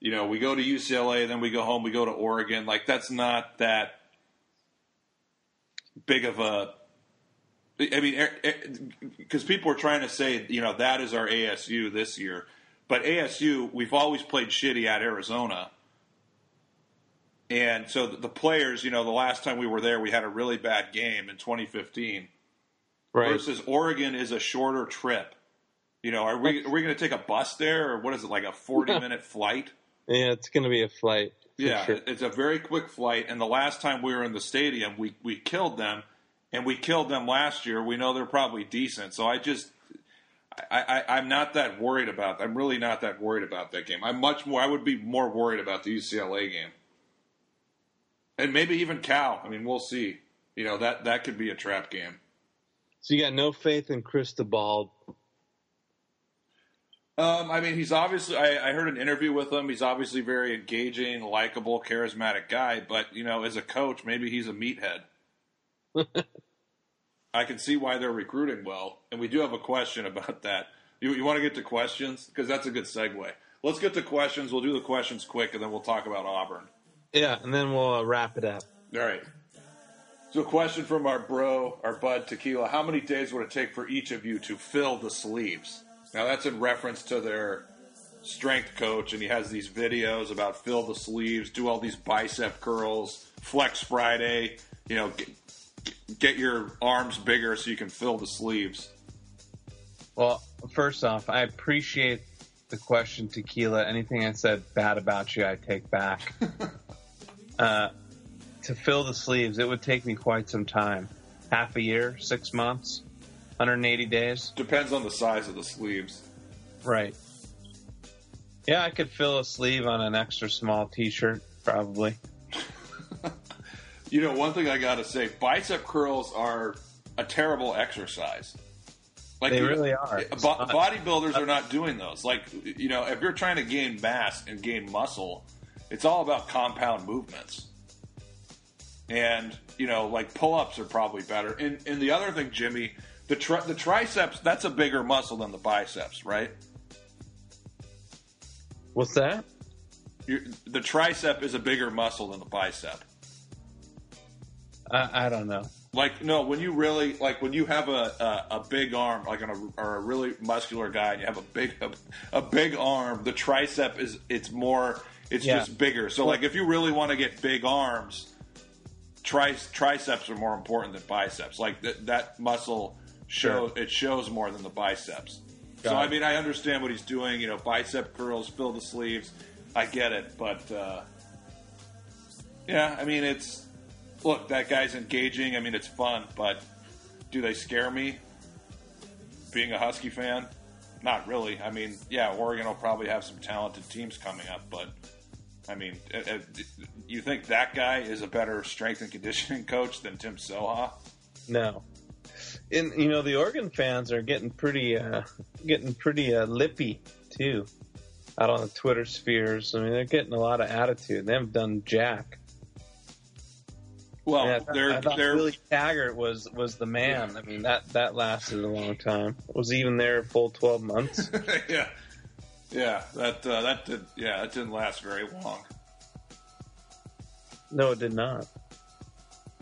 you know, we go to UCLA, then we go home, we go to Oregon. Like that's not that big of a. I mean, er, er, because people are trying to say, you know, that is our ASU this year, but ASU, we've always played shitty at Arizona. And so the players, you know, the last time we were there, we had a really bad game in 2015. Right. Versus Oregon is a shorter trip. You know, are we are we going to take a bus there, or what is it like a 40 minute flight? Yeah, it's going to be a flight. Yeah, sure. it's a very quick flight. And the last time we were in the stadium, we we killed them, and we killed them last year. We know they're probably decent. So I just I, I, am not that worried about. I'm really not that worried about that game. I'm much more. I would be more worried about the UCLA game, and maybe even Cal. I mean, we'll see. You know that that could be a trap game. So you got no faith in Cristobal. Um, I mean, he's obviously. I, I heard an interview with him. He's obviously very engaging, likable, charismatic guy. But you know, as a coach, maybe he's a meathead. I can see why they're recruiting well, and we do have a question about that. You, you want to get to questions because that's a good segue. Let's get to questions. We'll do the questions quick, and then we'll talk about Auburn. Yeah, and then we'll uh, wrap it up. All right. So, a question from our bro, our bud Tequila: How many days would it take for each of you to fill the sleeves? Now, that's in reference to their strength coach, and he has these videos about fill the sleeves, do all these bicep curls, flex Friday. You know, get, your arms bigger so you can fill the sleeves? Well, first off, I appreciate the question, Tequila. Anything I said bad about you, I take back. uh, to fill the sleeves, it would take me quite some time. Half a year, six months, 180 days. Depends on the size of the sleeves. Right. Yeah, I could fill a sleeve on an extra small t shirt, probably. You know, one thing I got to say, bicep curls are a terrible exercise. Like they really are. Bo- bodybuilders are not doing those. Like you know, if you're trying to gain mass and gain muscle, it's all about compound movements. And you know, like pull-ups are probably better. And, and the other thing, Jimmy, the tri- the triceps that's a bigger muscle than the biceps, right? What's that? You're, the tricep is a bigger muscle than the bicep. I, I don't know. Like no, when you really like when you have a a, a big arm, like on a or a really muscular guy, and you have a big a, a big arm, the tricep is it's more it's yeah. just bigger. So like if you really want to get big arms, tri- triceps are more important than biceps. Like th- that muscle shows sure. it shows more than the biceps. Got so it. I mean, I understand what he's doing. You know, bicep curls, fill the sleeves. I get it, but uh, yeah, I mean it's look, that guy's engaging. I mean, it's fun, but do they scare me? Being a Husky fan, not really. I mean, yeah, Oregon will probably have some talented teams coming up, but I mean, uh, uh, you think that guy is a better strength and conditioning coach than Tim Soha? No. And you know, the Oregon fans are getting pretty, uh, getting pretty uh, lippy too, out on the Twitter spheres. I mean, they're getting a lot of attitude. They haven't done jack. Well, yeah, they're, I thought they're, Willie Taggart was was the man. I mean that that lasted a long time. Was even there a full twelve months. yeah, yeah. That uh, that did. Yeah, that didn't last very long. No, it did not.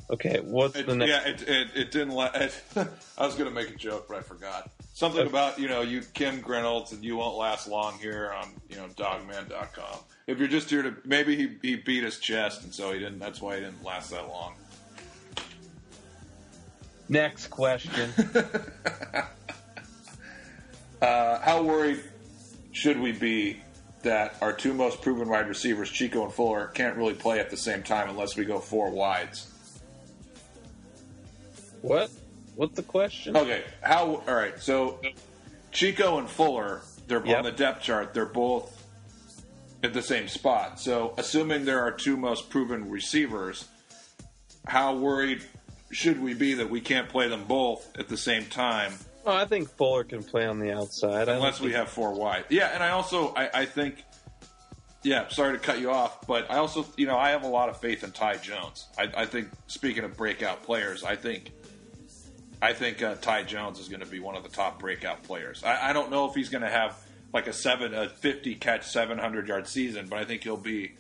Okay, what's it, the next? Yeah, it it, it didn't. La- it, I was going to make a joke, but I forgot something about you know you Kim Grinolds and you won't last long here on you know Dawgman.com if you're just here to maybe he, he beat his chest and so he didn't that's why he didn't last that long. Next question. Uh, how worried should we be that our two most proven wide receivers chico and fuller can't really play at the same time unless we go four wides? What? What's the question? Okay, how? All right, so Chico and Fuller, they're Yep. on the depth chart. They're both at the same spot. So, assuming there are two most proven receivers, how worried should we be that we can't play them both at the same time? Well, I think Fuller can play on the outside. Unless we have four wide. Yeah, and I also I, I think yeah, sorry to cut you off, but I also you know I have a lot of faith in Ty Jones. I, I think speaking of breakout players, I think I think uh, Ty Jones is going to be one of the top breakout players. I, I don't know if he's going to have like a seven a fifty catch seven hundred yard season, but I think he'll be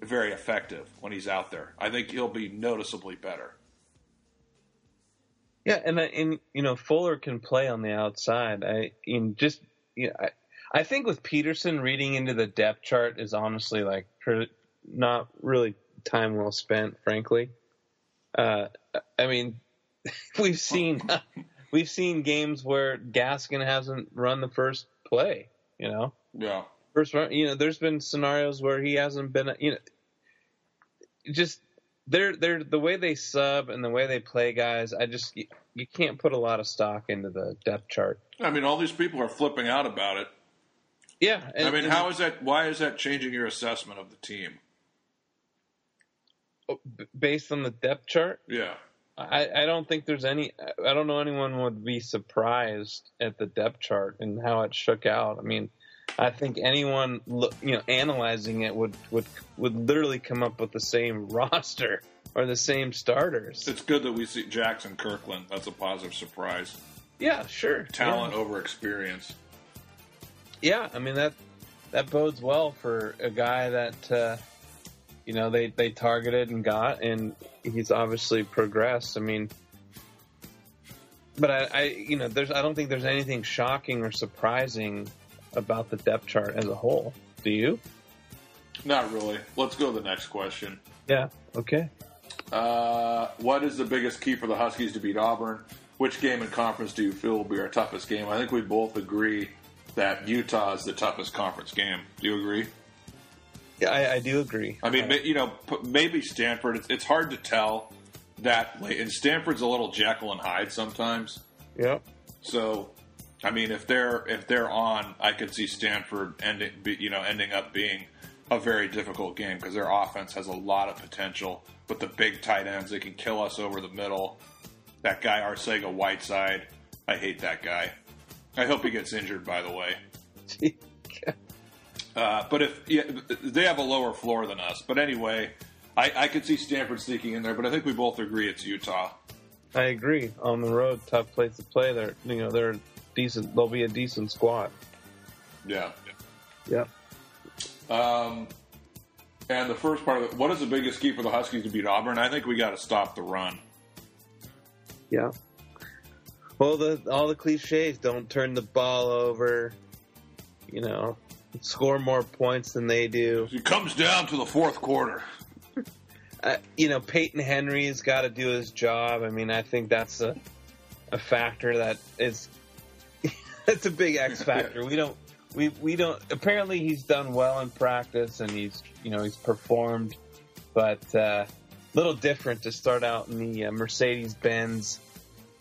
very effective when he's out there. I think he'll be noticeably better. Yeah, and and you know Fuller can play on the outside. I in just you know, I, I think with Petersen reading into the depth chart is honestly like not really time well spent, frankly. Uh, I mean, we've seen we've seen games where Gaskin hasn't run the first play. You know, Yeah. first run. You know, there's been scenarios where he hasn't been. You know, just they're they're the way they sub and the way they play guys. I just you, you can't put a lot of stock into the depth chart. I mean, all these people are flipping out about it. Yeah, I mean, how is that? Why is that changing your assessment of the team? Oh, based on the depth chart? Yeah. I, I don't think there's any. I don't know anyone would be surprised at the depth chart and how it shook out. I mean, I think anyone you know analyzing it would would would literally come up with the same roster or the same starters. It's good that we see Jackson Kirkland. That's a positive surprise. Yeah, sure. Talent Yeah. over experience. Yeah, I mean that that bodes well for a guy that uh, you know they they targeted and got, and he's obviously progressed. I mean, but I, I you know there's I don't think there's anything shocking or surprising about the depth chart as a whole. Do you? Not really. Let's go to the next question. Yeah. Okay. Uh, what is the biggest key for the Huskies to beat Auburn? Which game in conference do you feel will be our toughest game? I think we both agree that Utah is the toughest conference game. Do you agree? Yeah, I, I do agree. I mean, you know, maybe Stanford. It's, it's hard to tell that way. And Stanford's a little Jekyll and Hyde sometimes. Yep. So, I mean, if they're if they're on, I could see Stanford ending, be, you know, ending up being a very difficult game because their offense has a lot of potential. With the big tight ends, they can kill us over the middle. That guy Arcega Whiteside, I hate that guy. I hope he gets injured. By the way. Uh, but if yeah, they have a lower floor than us, but anyway, I, I could see Stanford sneaking in there. But I think we both agree it's Utah. I agree. On the road, tough place to play. They're you know they're decent. They'll be a decent squad. Yeah. Yeah. Um, and the first part of it, what is the biggest key for the Huskies to beat Auburn? I think we got to stop the run. Yeah. Well, the all the cliches. Don't turn the ball over. You know, score more points than they do. It comes down to the fourth quarter. Uh, you know, Peyton Henry's got to do his job. I mean, I think that's a a factor that is that's a big X factor. We don't we we don't. Apparently, he's done well in practice and he's you know he's performed, but uh, little different to start out in the uh, Mercedes Benz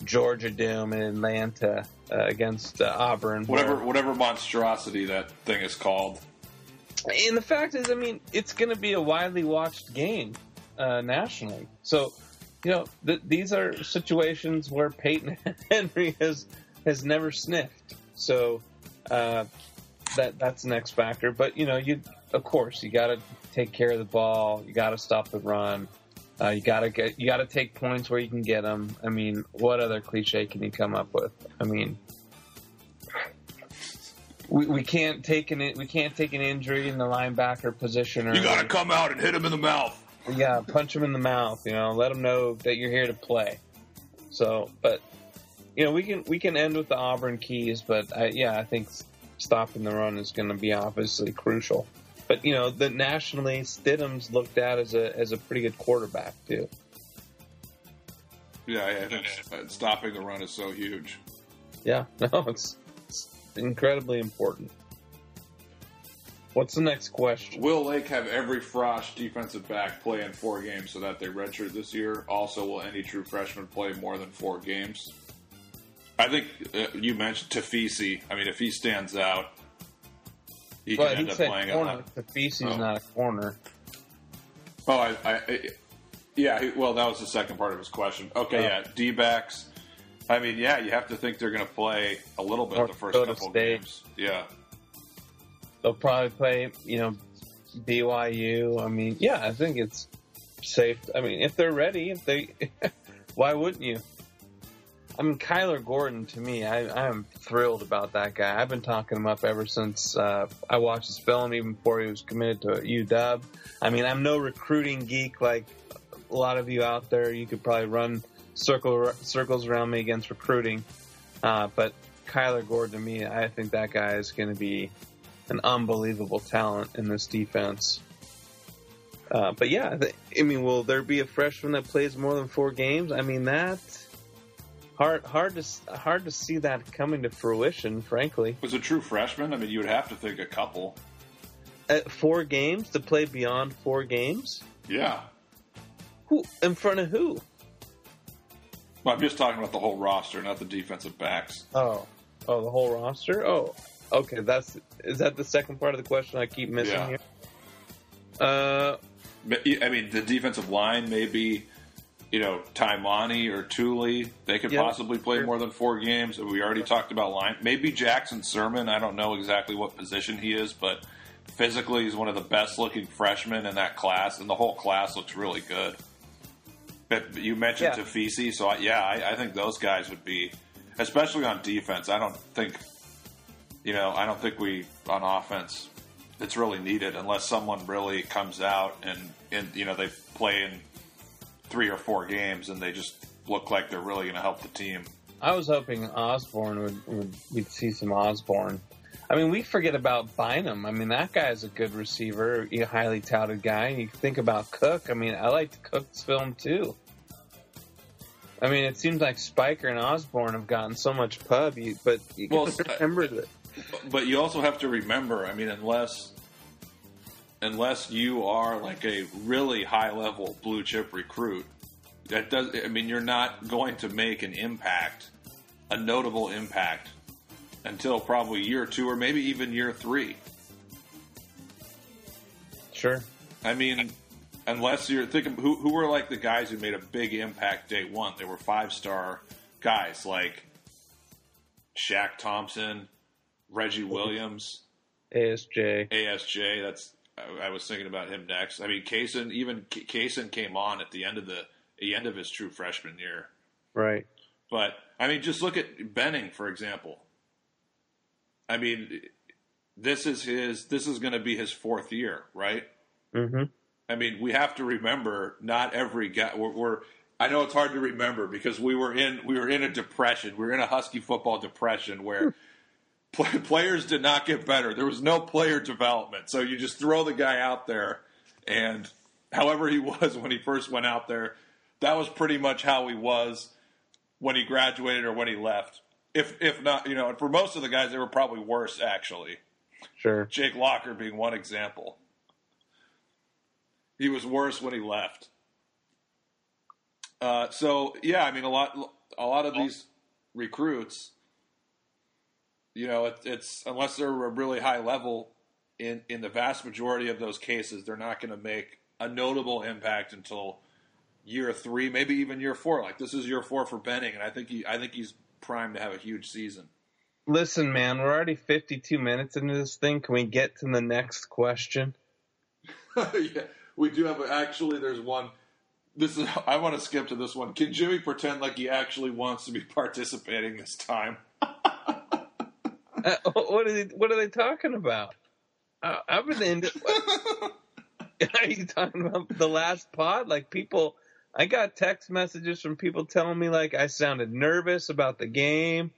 Georgia Dome in Atlanta uh, against uh, Auburn. Whatever where- whatever monstrosity that thing is called. and the fact is, I mean, it's going to be a widely watched game uh, nationally. So, you know, th- these are situations where Peyton Henry has has never sniffed. So uh, that that's an X factor. But you know, you of course you got to take care of the ball. You got to stop the run. Uh, you gotta get, you gotta take points where you can get them. I mean, what other cliche can you come up with? I mean, we, we can't take an we can't take an injury in the linebacker position. Or You got to come out and hit him in the mouth. yeah, punch him in the mouth. You know, let them know that you're here to play. So, but you know, we can we can end with the Auburn keys, but I, yeah, I think stopping the run is going to be obviously crucial. But you know, the nationally, Stidham's looked at as a as a pretty good quarterback too. Yeah, I think stopping the run is so huge. Yeah, no, it's, it's incredibly important. What's the next question? Will Lake have every Frosh defensive back play in four games so that they redshirt this year? Also, will any true freshman play more than four games? I think uh, you mentioned Tafisi. I mean, if he stands out, he but he said playing corner. a Tafisi's Oh. not a corner. Oh, I, I, yeah. Well, that was the second part of his question. Okay, Oh. yeah, D backs. I mean, yeah, you have to think they're going to play a little bit North the first Dakota couple State. games. Yeah, They'll probably play, you know, BYU. I mean, yeah, I think it's safe. I mean, if they're ready, if they, why wouldn't you? I mean, Kyler Gordon to me, I, I'm thrilled about that guy. I've been talking him up ever since uh, I watched his film, even before he was committed to UW. I mean, I'm no recruiting geek like a lot of you out there. You could probably run circle circles around me against recruiting, uh, but Kyler Gordon to me, I think that guy is going to be an unbelievable talent in this defense. Uh, but yeah, I mean, will there be a freshman that plays more than four games? I mean, that hard hard to hard to see that coming to fruition. Frankly, was a true freshman. I mean, you would have to think a couple. at four games to play beyond four games, Yeah, who in front of who? Well, I'm just talking about the whole roster, not the defensive backs. Oh, oh, the whole roster. Oh, okay. That's is that the second part of the question I keep missing Yeah. here? Uh, I mean, the defensive line maybe, you know, Taimani or Tuli, they could Yeah, possibly play sure. more than four games. We already talked about line. Maybe Jackson Sirmon. I don't know exactly what position he is, but physically he's one of the best looking freshmen in that class, and the whole class looks really good. But you mentioned Yeah. Tafisi, so I, yeah, I, I think those guys would be, especially on defense. I don't think, you know, I don't think we on offense it's really needed unless someone really comes out and, and you know they play in three or four games and they just look like they're really going to help the team. I was hoping Osborne would, would we'd see some Osborne. I mean, we forget about Bynum. I mean, that guy's a good receiver, a highly touted guy. And you think about Cook. I mean, I liked Cook's film too. I mean, it seems like Spiker and Osborne have gotten so much pub, but you Well, remember that. But you also have to remember, I mean, unless unless you are like a really high level blue chip recruit, that does. I mean, you're not going to make an impact, a notable impact, until probably year two or maybe even year three. Sure. I mean, unless you're thinking who who were like the guys who made a big impact day one. They were five star guys like Shaq Thompson, Reggie mm-hmm. Williams, ASJ. ASJ. That's I, I was thinking about him next. I mean, Kasen even Kasen came on at the end of the the end of his true freshman year. Right. But I mean, just look at Benning for example. I mean, this is his. This is going to be his fourth year, right? Mm-hmm. I mean, we have to remember not every guy. We're, we're I know it's hard to remember because we were in we were in a depression. We were in a Husky football depression where play, players did not get better. There was no player development. So you just throw the guy out there, and however he was when he first went out there, that was pretty much how he was when he graduated or when he left. If if not, you know, and for most of the guys, they were probably worse actually. Sure. Jake Locker being one example. He was worse when he left. Uh, so yeah, I mean a lot, a lot of these recruits, you know, it, it's unless they're a really high level, in in the vast majority of those cases, they're not going to make a notable impact until year three, maybe even year four. Like this is year four for Benning, and I think he, I think he's primed to have a huge season. Listen, man, we're already 52 minutes into this thing. Can we get to the next question? yeah, we do have. A, actually, there's one. This is. I want to skip to this one. Can Jimmy pretend like he actually wants to be participating this time? Uh, what are they? What are they talking about? Uh, been into. are you talking about the last pod? Like people, I got text messages from people telling me like I sounded nervous about the game.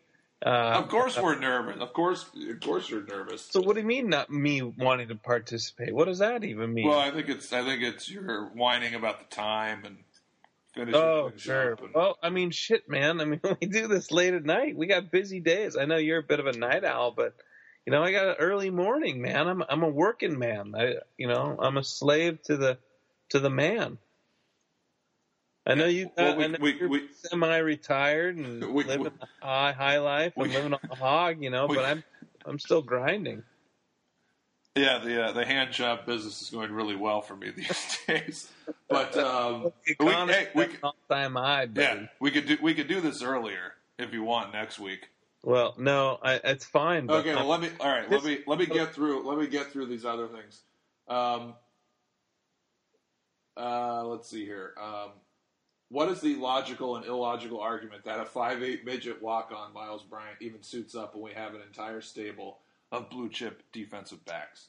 Uh, of course, we're nervous. Of course, of course, you're nervous. So what do you mean? Not me wanting to participate? What does that even mean? Well, I think it's. I think it's you're whining about the time and finishing. Oh, sure. and- Well, I mean, shit, man. I mean, we do this late at night. We got busy days. I know you're a bit of a night owl, but you know, I got an early morning, man. I'm I'm a working man. I you know, I'm a slave to the to the man. I know you. Well, uh, we- we- we- semi-retired and We- living the high high life and living on the hog, you know. but I'm I'm still grinding. Yeah, the uh, the hand job business is going really well for me these days. But um, we, hey, we could, all-time high, yeah, we could do we could do this earlier if you want next week. Well, no, I, it's fine. But Okay, well let me all right, let me let me get through let me get through these other things. Um, uh, let's see here. Um, what is the logical and illogical argument that a five eight midget walk on Myles Bryant even suits up when we have an entire stable of blue chip defensive backs?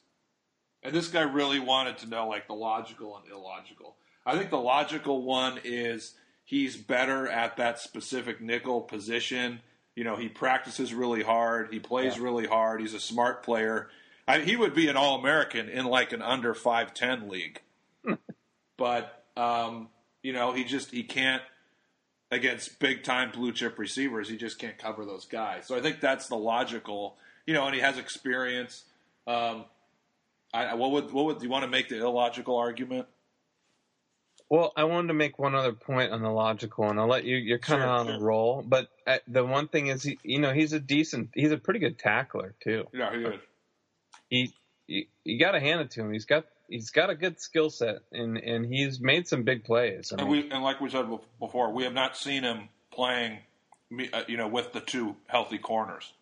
And this guy really wanted to know like the logical and illogical. I think the logical one is he's better at that specific nickel position. You know, he practices really hard. He plays really hard. He's a smart player. I, he would be an All American in like an under five ten league. but um, you know, he just he can't against big time blue chip receivers. He just can't cover those guys. So I think that's the logical. You know, and he has experience. Um, I, what would what would you want to make the illogical argument? Well, I wanted to make one other point on the logical, and I'll let you. You're kind of Sure, on sure. a roll, but uh, the one thing is, he, you know, he's a decent, he's a pretty good tackler too. Yeah, he is. He, you, you got to hand it to him. He's got, he's got a good skill set, and and he's made some big plays. I And mean, we and like we said before, we have not seen him playing, uh, you know, with the two healthy corners.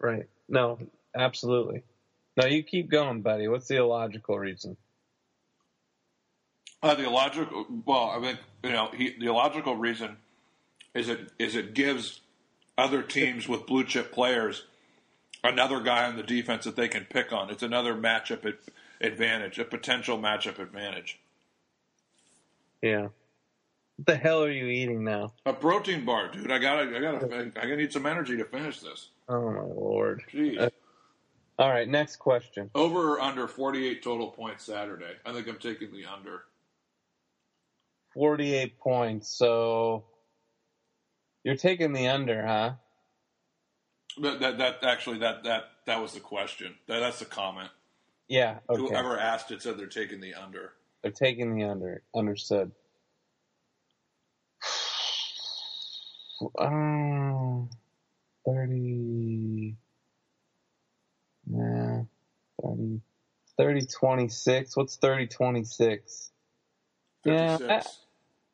right? No, absolutely. No, you keep going, buddy. What's the illogical reason? Uh, the illogical, well, I think you know, he, the illogical reason is it is it gives other teams with blue chip players another guy on the defense that they can pick on. It's another matchup ad- advantage, a potential matchup advantage. Yeah. What the hell are you eating now? A protein bar, dude. I gotta, I gotta, I gotta need some energy to finish this. Oh my lord. Jeez. Uh, all right, next question. Over or under 48 total points Saturday? I think I'm taking the under. 48 points. So you're taking the under, huh? That, that, that actually, that, that, that was the question. That, that's the comment. Yeah. Okay. Whoever asked it said they're taking the under. They're taking the under. Understood. Um, 30. Nah. 30. 30 26. What's 30 26? Yeah. I,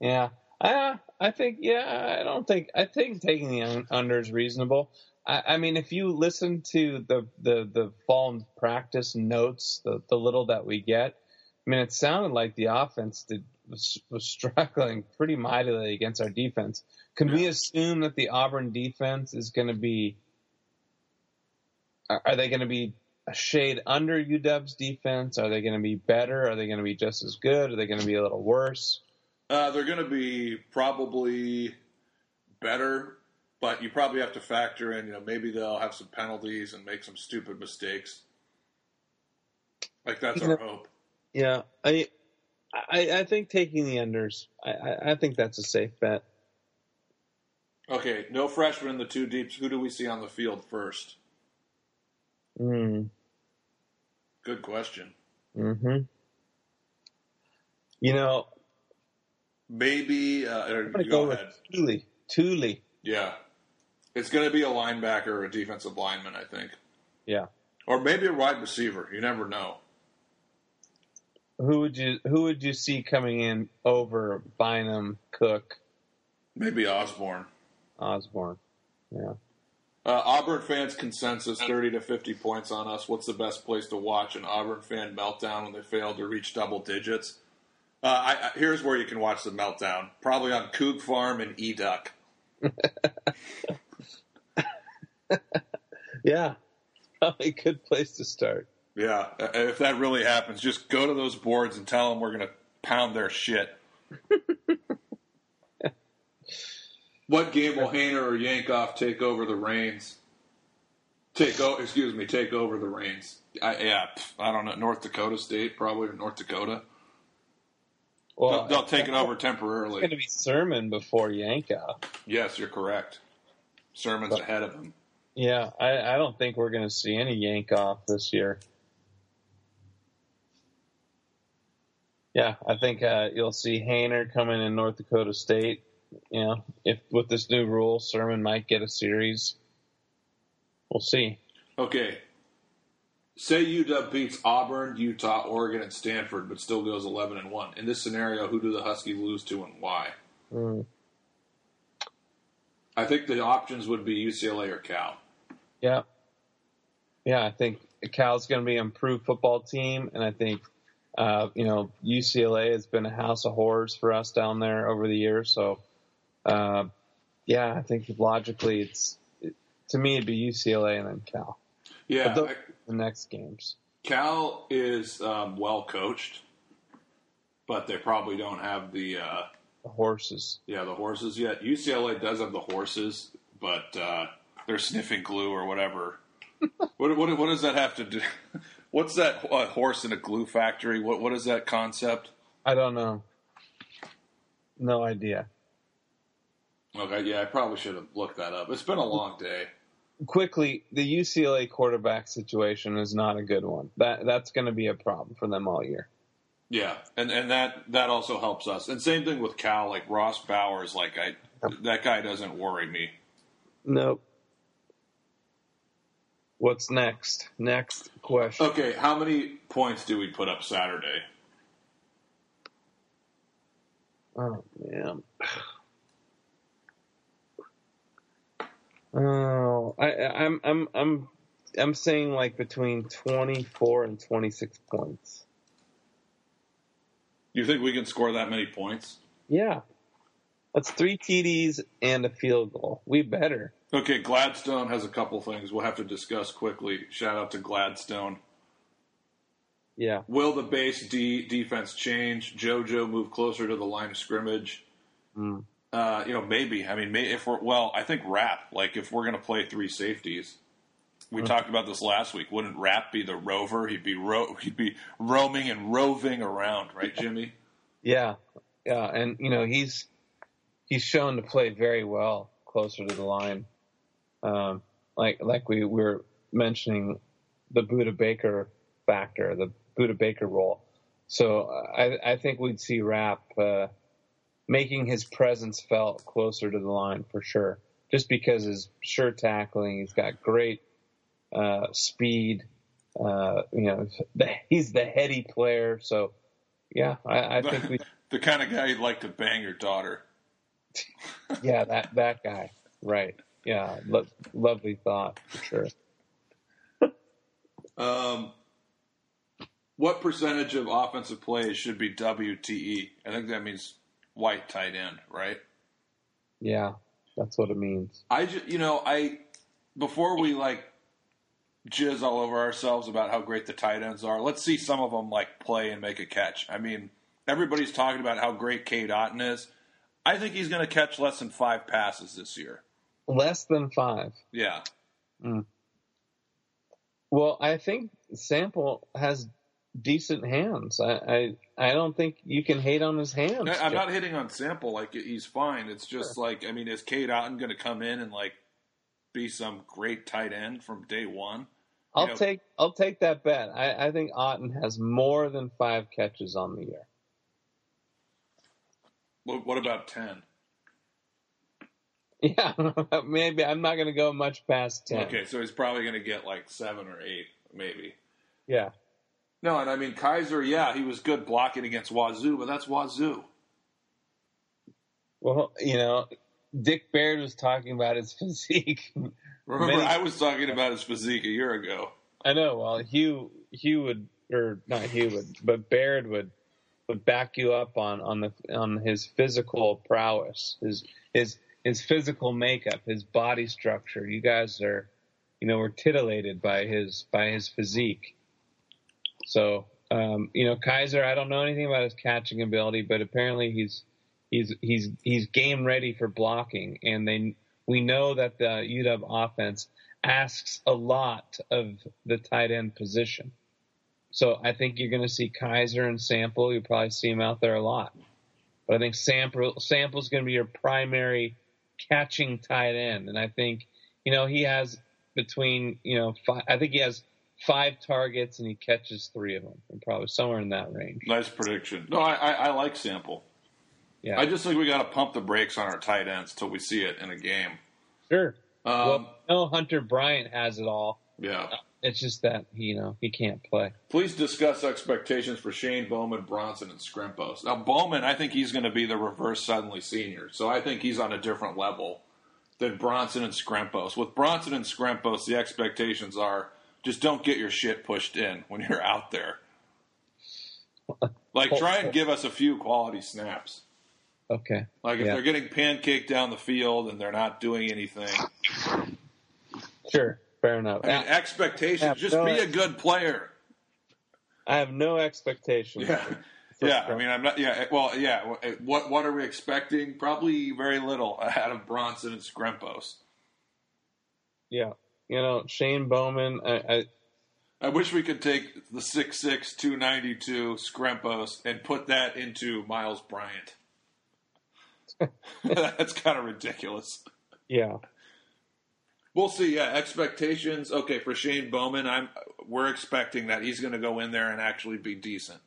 yeah. I, I think, yeah, I don't think, I think taking the under is reasonable. I, I mean, if you listen to the, the, the fall practice notes, the, the little that we get, I mean, it sounded like the offense did, was, was struggling pretty mightily against our defense. Can we assume that the Auburn defense is going to be? Are, are they going to be a shade under UW's defense? Are they going to be better? Are they going to be just as good? Are they going to be a little worse? Uh, they're going to be probably better, but you probably have to factor in, you know, maybe they'll have some penalties and make some stupid mistakes. Like that's our hope. Yeah, I, I, I think taking the unders. I, I, I think that's a safe bet. Okay, no freshmen in the two deeps. Who do we see on the field first? Mm, Good question. hmm You know, Maybe. Uh, or- go, go ahead. Tuli. Tuli. Yeah, it's going to be a linebacker or a defensive lineman, I think, Yeah. or maybe a wide receiver. You never know. Who would you Who would you see coming in over Bynum, Cook, Maybe Osborne. Osborne? Yeah. Uh, Auburn fans consensus: thirty to fifty points on us. What's the best place to watch an Auburn fan meltdown when they fail to reach double digits? Uh, I, I, here's where you can watch the meltdown. Probably on Coog Farm and E Duck. Yeah. Probably a good place to start. Yeah, uh, if that really happens, just go to those boards and tell them we're going to pound their shit. what game will Haener or Yankoff take over the reins? Take o- excuse me, take over the reins. I, yeah, I don't know. North Dakota State, probably or North Dakota. Well, they'll, they'll take it over temporarily. It's going to be Sirmon before Yanka. Yes, you're correct. Sirmon's ahead of him. Yeah, I, I don't think we're going to see any Yankoff this year. Yeah, I think uh, you'll see Haener coming in North Dakota State. You know, if with this new rule, Sirmon might get a series. We'll see. Okay. Say UW beats Auburn, Utah, Oregon, and Stanford, but still goes eleven and one. In this scenario, who do the Huskies lose to and why? Mm. I think the options would be UCLA or Cal. Yeah. Yeah, I think Cal's going to be an improved football team, and I think uh, you know UCLA has been a house of horrors for us down there over the years. So, uh, yeah, I think logically, it's it, to me it'd be UCLA and then Cal. Yeah, those I- the next games. Cal is um, well coached, but they probably don't have the uh, The horses. yeah the horses yet. UCLA does have the horses, but uh, they're sniffing glue or whatever. what, what what does that have to do? What's that uh, horse in a glue factory? What what is that concept? I don't know. No idea. Okay, yeah, I probably should have looked that up. It's been a long day. Quickly, the UCLA quarterback situation is not a good one. That that's going to be a problem for them all year. Yeah, and and that that also helps us. And same thing with Cal. Like Ross Bowers, like I that guy doesn't worry me. Nope. What's next? Next question. Okay, how many points do we put up Saturday? Oh man. Oh, I, I'm I'm I'm I'm saying like between 24 and 26 points. You think we can score that many points? Yeah. That's three TDs and a field goal. We better. Okay, Gladstone has a couple things we'll have to discuss quickly. Shout out to Gladstone. Yeah. Will the base D defense change? JoJo move closer to the line of scrimmage? Mm. Uh, you know, maybe. I mean, may, if we're well, I think Rap. Like, if we're going to play three safeties, we Mhm. talked about this last week. Wouldn't Rap be the rover? He'd be ro- he'd be roaming and roving around, right, Jimmy? Yeah. Yeah, and you know, he's he's shown to play very well closer to the line. Um like like we were mentioning the Budda Baker factor, the Budda Baker role. So I I think we'd see Rap uh making his presence felt closer to the line for sure. Just because his sure tackling, he's got great uh, speed. Uh, you know, he's the heady player. So, yeah, I, I think we, the kind of guy you'd like to bang your daughter. Yeah, that that guy, right? Yeah, lo- lovely thought for sure. Um, what percentage of offensive plays should be WTE? I think that means white tight end, right? Yeah, that's what it means. I just, you know, I before we like jizz all over ourselves about how great the tight ends are. Let's see some of them like play and make a catch. I mean, everybody's talking about how great Cade Otton is. I think he's going to catch less than five passes this year. Less than five. Yeah. Mm. Well, I think Sample has decent hands. I, I I don't think you can hate on his hands. I- I'm not hitting on Sample like he's fine. It's just like I mean, is Cade Otton going to come in and like be some great tight end from day one? I'll know- take I'll take that bet. I, I think Otton has more than five catches on the year. What, what about ten? Yeah, maybe I'm not going to go much past ten. Okay, so he's probably going to get like seven or eight, maybe. Yeah. No, and I mean Kizer. Yeah, he was good blocking against Wazoo, but that's Wazoo. Well, you know, Dick Baird was talking about his physique. Remember, Many- I was talking about his physique a year ago. I know. Well, Hugh Hugh would, or not Hugh would, but Baird would would back you up on on the on his physical prowess, his his his physical makeup, his body structure. You guys are, you know, were titillated by his by his physique. So, um, you know, Kizer. I don't know anything about his catching ability, but apparently he's he's he's he's game ready for blocking, and they we know that the UW offense asks a lot of the tight end position. So I think you're going to see Kizer and Sample. You'll probably see him out there a lot. But I think Sample Sample's going to be your primary catching tight end, and I think you know he has between you know five, I think he has five targets and he catches three of them, and probably somewhere in that range. Nice prediction. No, I, I, I like Sample. Yeah, I just think we got to pump the brakes on our tight ends till we see it in a game. sure. Um, well, no, Hunter Bryant has it all. yeah. It's just that you know he can't play. Please discuss expectations for Shane Bowman, Bronson, and Scrempos. Now, Bowman, I think he's going to be the reverse suddenly senior, so I think he's on a different level than Bronson and Scrempos. With Bronson and Scrempos, the expectations are just don't get your shit pushed in when you're out there. Like, try and give us a few quality snaps. Okay. Like, if Yeah. they're getting pancaked down the field and they're not doing anything, Sure. Fair enough. I mean, expectations, just no be a good player. I have no expectations. Yeah. Yeah, I mean, I'm not. Yeah, well, yeah. What what are we expecting? Probably very little out of Bronson and Scrempos. Yeah. You know, Shane Bowman, I, I I wish we could take the 6'6", 292 Scrempos and put that into Myles Bryant. That's kind of ridiculous. yeah. We'll see. Yeah, expectations. Okay, for Shane Bowman, I'm we're expecting that he's going to go in there and actually be decent.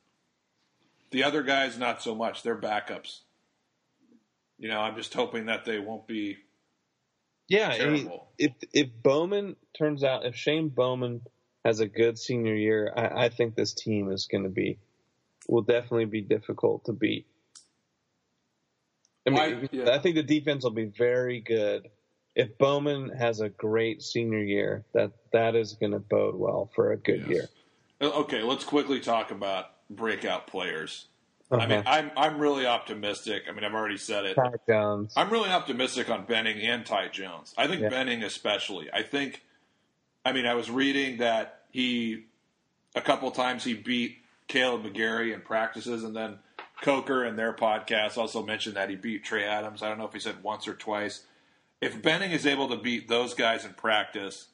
The other guys, not so much. They're backups. You know, I'm just hoping that they won't be Yeah, if if Bowman turns out if Shane Bowman has a good senior year, I, I think this team is going to be will definitely be difficult to beat. I mean, I- yeah. I think the defense will be very good. If Bowman has a great senior year, that that is going to bode well for a good Yes. year. Okay, let's quickly talk about breakout players. I mean, Uh-huh. I'm I'm really optimistic. I mean, I've already said it. Ty Jones. I'm really optimistic on Benning and Ty Jones. I think Yeah. Benning especially. I think. I mean, I was reading that he a couple times he beat Kaleb McGary in practices, and then Coker in their podcast also mentioned that he beat Trey Adams. I don't know if he said once or twice. If Benning is able to beat those guys in practice,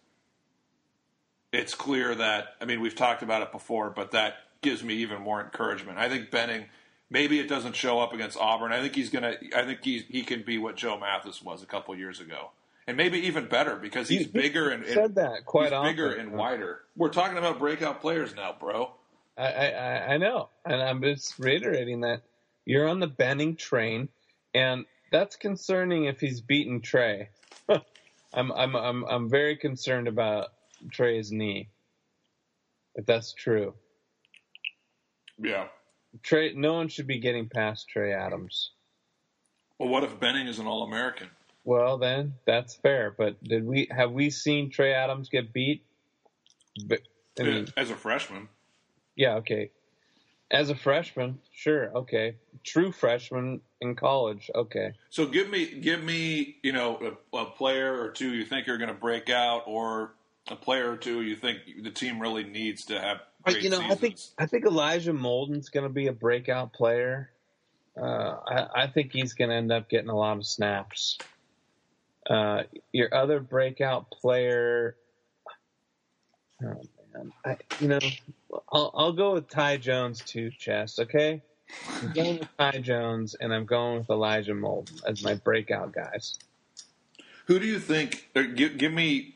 it's clear that I mean we've talked about it before, but that gives me even more encouragement. I think Benning maybe it doesn't show up against Auburn. I think he's gonna. I think he he can be what Joe Mathis was a couple years ago, and maybe even better because he's bigger and, you said that quite he's often. bigger and wider. We're talking about breakout players now, bro. I, I- I know, and I'm just reiterating that you're on the Benning train, and that's concerning if he's beaten Trey. I'm I'm I'm I'm very concerned about Trey's knee. If that's true, Yeah. Trey, no one should be getting past Trey Adams. Well, what if Benning is an All American? Well, then that's fair. But did we have we seen Trey Adams get beat? But, I mean, as a freshman? Yeah, okay. As a freshman, sure, okay. True freshman in college, okay. So give me give me you know a, a player or two you think are going to break out, or a player or two you think the team really needs to have great you know, seasons. I think I think Elijah Molden's going to be a breakout player. Uh, I, I think he's going to end up getting a lot of snaps. Uh, your other breakout player, man, I, you know, I'll, I'll go with Ty Jones too, Chess. Okay, I'm going with Ty Jones, and I'm going with Elijah Molden as my breakout guys. Who do you think? Or give, give me,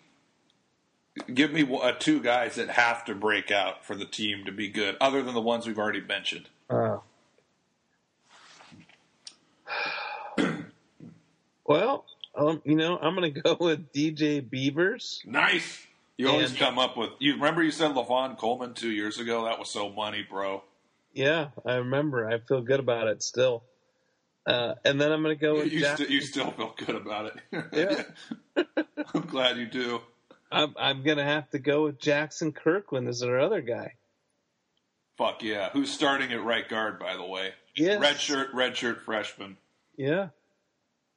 give me uh, two guys that have to break out for the team to be good, other than the ones we've already mentioned. Oh. Well, um, you know, I'm going to go with DJ Beavers. Nice. You always And- come up with. You remember you said Lavon Coleman two years ago? That was so money, bro. Yeah, I remember. I feel good about it still. Uh, and then I'm going to go with You, st- you still feel good about it. Yeah. I'm glad you do. I'm, I'm going to have to go with Jackson Kirkland as our other guy. Fuck yeah. Who's starting at right guard, by the way? Yes. Red shirt, red shirt freshman. Yeah.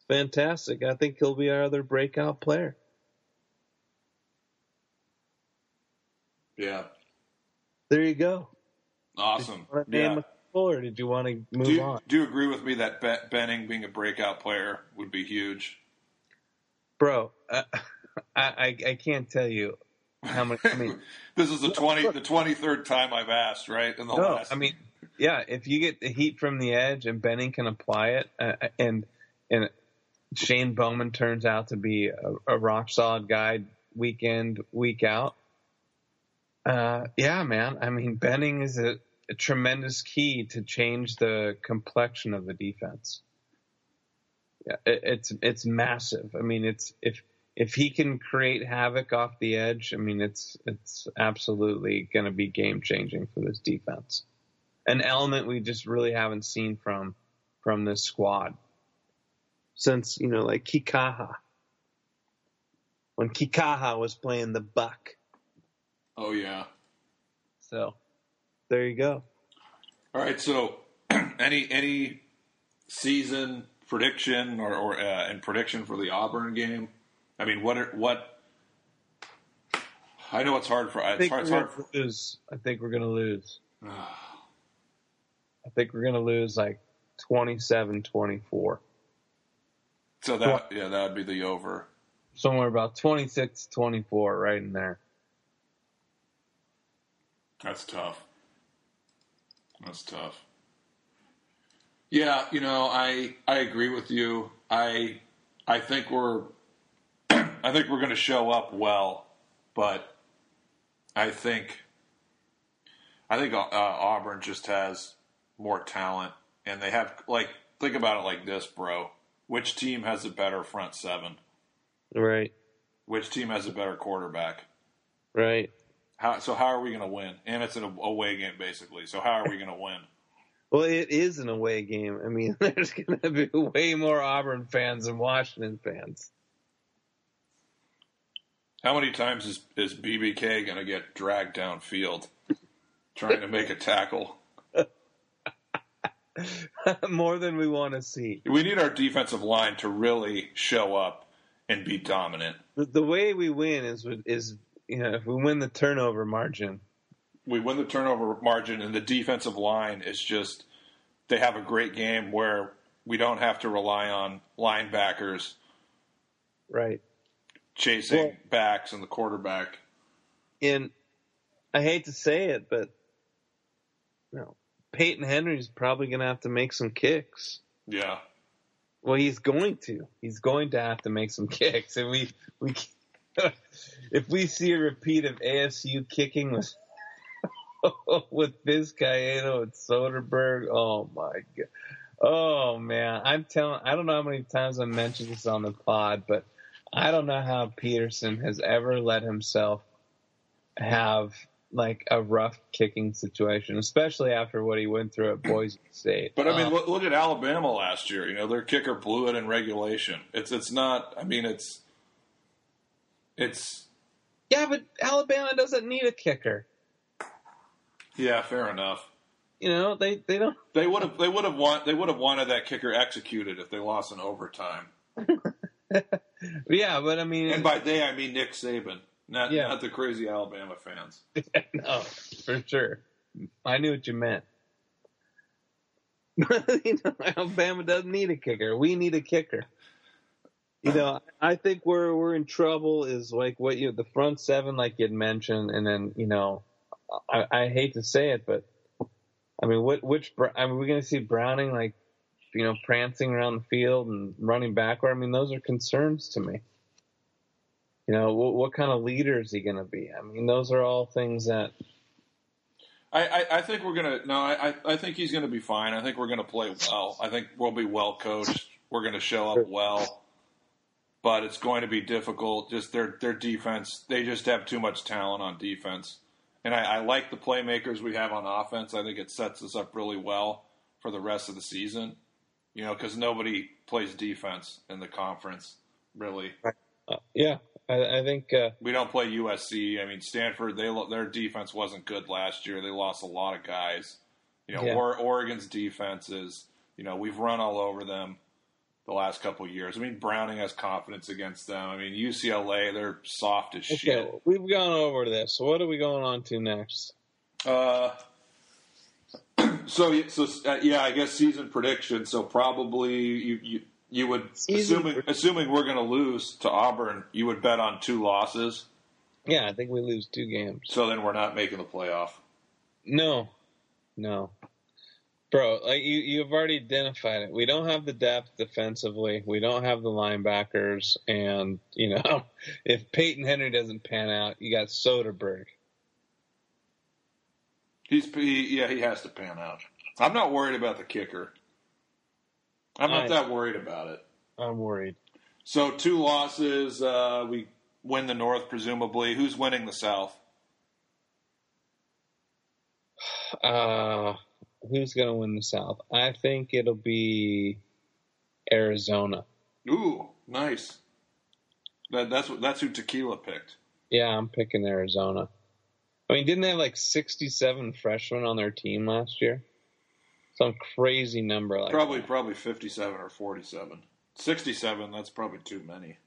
Fantastic. I think he'll be our other breakout player. Yeah. There you go. Awesome. Name Yeah. or did you want to move Do you, on? do you agree with me that Be- Benning being a breakout player would be huge? Bro, uh, I, I, I can't tell you how much. I mean, This is the twenty the twenty third time I've asked, right? In the No, last I mean, yeah. If you get the heat from the edge and Benning can apply it, uh, and and Shane Bowman turns out to be a, a rock solid guy week in, week out. Uh, yeah, man. I mean, Benning is a, a tremendous key to change the complexion of the defense. Yeah, it, it's it's massive. I mean, it's if if he can create havoc off the edge, I mean, it's it's absolutely going to be game changing for this defense. An element we just really haven't seen from from this squad since you know, like Kikaha when Kikaha was playing the buck. Oh yeah. So there you go. All right. So any any season prediction or, or uh, and prediction for the Auburn game? I mean, what are, what? I know it's hard for. I it's think hard, we're hard gonna lose. I think we're gonna lose. I think we're gonna lose like 27-24. So that yeah, that would be the over. Somewhere about 26-24, right in there. That's tough. That's tough. Yeah, you know, I I agree with you. I I think we're I think we're going to show up well, but I think I think uh, Auburn just has more talent, and they have like think about it like this, bro. Which team has a better front seven? Right. Which team has a better quarterback? Right. How, so how are we going to win? And it's an away game, basically. So how are we going to win? Well, it is an away game. I mean, there's going to be way more Auburn fans than Washington fans. How many times is, is BBK going to get dragged downfield trying to make a tackle? more than we want to see. We need our defensive line to really show up and be dominant. The, the way we win is is you know if we win the turnover margin. We win the turnover margin, and the defensive line is just they have a great game where we don't have to rely on linebackers, right, chasing well, backs and the quarterback. And I hate to say it, but you know, Peyton Henry's probably going to have to make some kicks. Yeah. Well, he's going to. He's going to have to make some kicks, and we we if we see a repeat of ASU kicking with with Vizcaino and Soderberg, oh my god, oh man, I'm telling. I don't know how many times I mentioned this on the pod, but I don't know how Petersen has ever let himself have like a rough kicking situation, especially after what he went through at Boise State. But I mean, um, look, look, at Alabama last year. You know, their kicker blew it in regulation. It's it's not. I mean, it's it's. Yeah, but Alabama doesn't need a kicker. Yeah, fair enough. You know, they they don't. They would have they would have want they would have wanted that kicker executed if they lost in overtime. yeah, but I mean, and by they I mean Nick Saban. Not, yeah. not the crazy Alabama fans. no, for sure. I knew what you meant. you know, Alabama doesn't need a kicker. We need a kicker. You know, I think where we're in trouble is like what you the front seven, like you'd mentioned, and then you know, I, I hate to say it, but I mean, what which I mean, we're going to see Browning like you know prancing around the field and running backward. I mean, those are concerns to me. You know, what, what kind of leader is he going to be? I mean, those are all things that. I, I, I think we're gonna no. I, I think he's gonna be fine. I think we're gonna play well. I think we'll be well coached. We're gonna show up well, but it's going to be difficult. Just their their defense. They just have too much talent on defense, and I, I like the playmakers we have on offense. I think it sets us up really well for the rest of the season. You know, because nobody plays defense in the conference really. Uh, yeah, I, I think uh, we don't play USC. I mean, Stanford, they their defense wasn't good last year. They lost a lot of guys. You know, yeah. or, Oregon's defense is. You know, we've run all over them the last couple years. I mean, Browning has confidence against them. I mean, UCLA, they're soft as okay, shit. We've gone over this. So what are we going on to next? Uh, so so uh, yeah, I guess season prediction. So probably you, you you would assuming assuming we're going to lose to Auburn, you would bet on two losses. Yeah, I think we lose two games. So then we're not making the playoff. No, no. Bro, like you, you've already identified it. We don't have the depth defensively. We don't have the linebackers, and you know, if Peyton Henry doesn't pan out, you got Soderberg. He's he, yeah, he has to pan out. I'm not worried about the kicker. I'm not I- that worried about it. I'm worried. So two losses. Uh, we win the North, presumably. Who's winning the South? Uh, who's gonna win the South? I think it'll be Arizona. Ooh, nice. That, that's that's who Tequila picked. Yeah, I'm picking Arizona. I mean, didn't they have like 67 freshmen on their team last year? Some crazy number like Probably that. probably 57 or 47. 67. That's probably too many.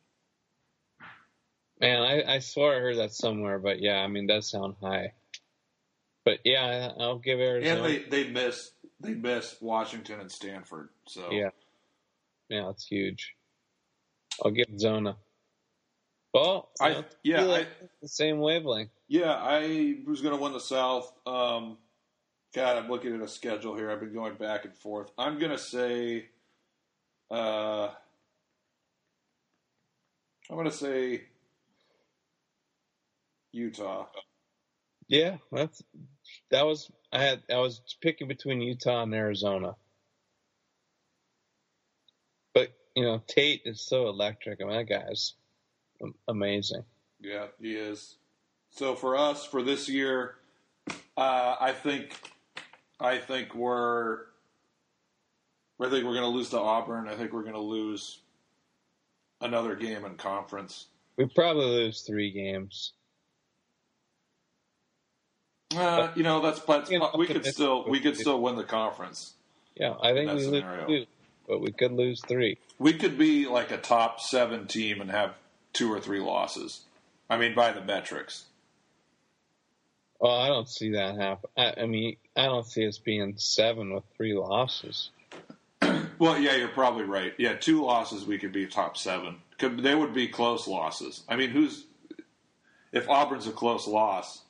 Man, I, I swore I heard that somewhere, but yeah, I mean, that sound high. But yeah, I'll give Arizona. And they they missed they missed Washington and Stanford. So Yeah. Yeah, it's huge. I'll give Zona. Well, I- know, yeah, like I- the same wavelength. Yeah, I was going to win the South. Um, God, I'm looking at a schedule here. I've been going back and forth. I'm going to say, uh, I'm going to say Utah. Yeah, that's that was I had I was picking between Utah and Arizona. But you know, Tate is so electric. I mean, that guy's amazing. Yeah, he is. So for us, for this year, uh, I think, I think we're, I think we're going to lose to Auburn. I think we're going to lose another game in conference. We probably lose three games. Uh, you know, that's but we could still we could still win the conference. Yeah, I think that we scenario. lose two, but we could lose three. We could be like a top seven team and have two or three losses. I mean, by the metrics. Well, I don't see that happen. I, I mean, I don't see us being seven with three losses. Well, yeah, you're probably right. Yeah, two losses, we could be top seven. Could, they would be close losses. I mean, who's if Auburn's a close loss?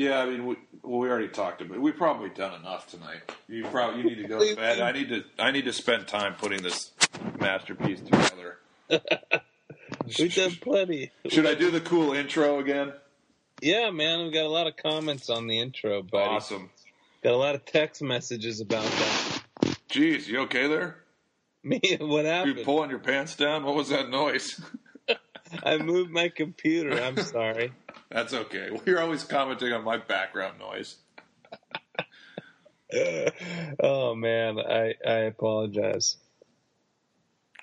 Yeah, I mean, we, well, we already talked about. it. We've probably done enough tonight. You probably you need to go to bed. I need to I need to spend time putting this masterpiece together. We've done plenty. Should I do the cool intro again? Yeah, man, we got a lot of comments on the intro, buddy. Awesome. Got a lot of text messages about that. Jeez, you okay there? Me, what happened? You pulling your pants down? What was that noise? I moved my computer. I'm sorry. That's okay. Well, you're always commenting on my background noise. oh man, I I apologize.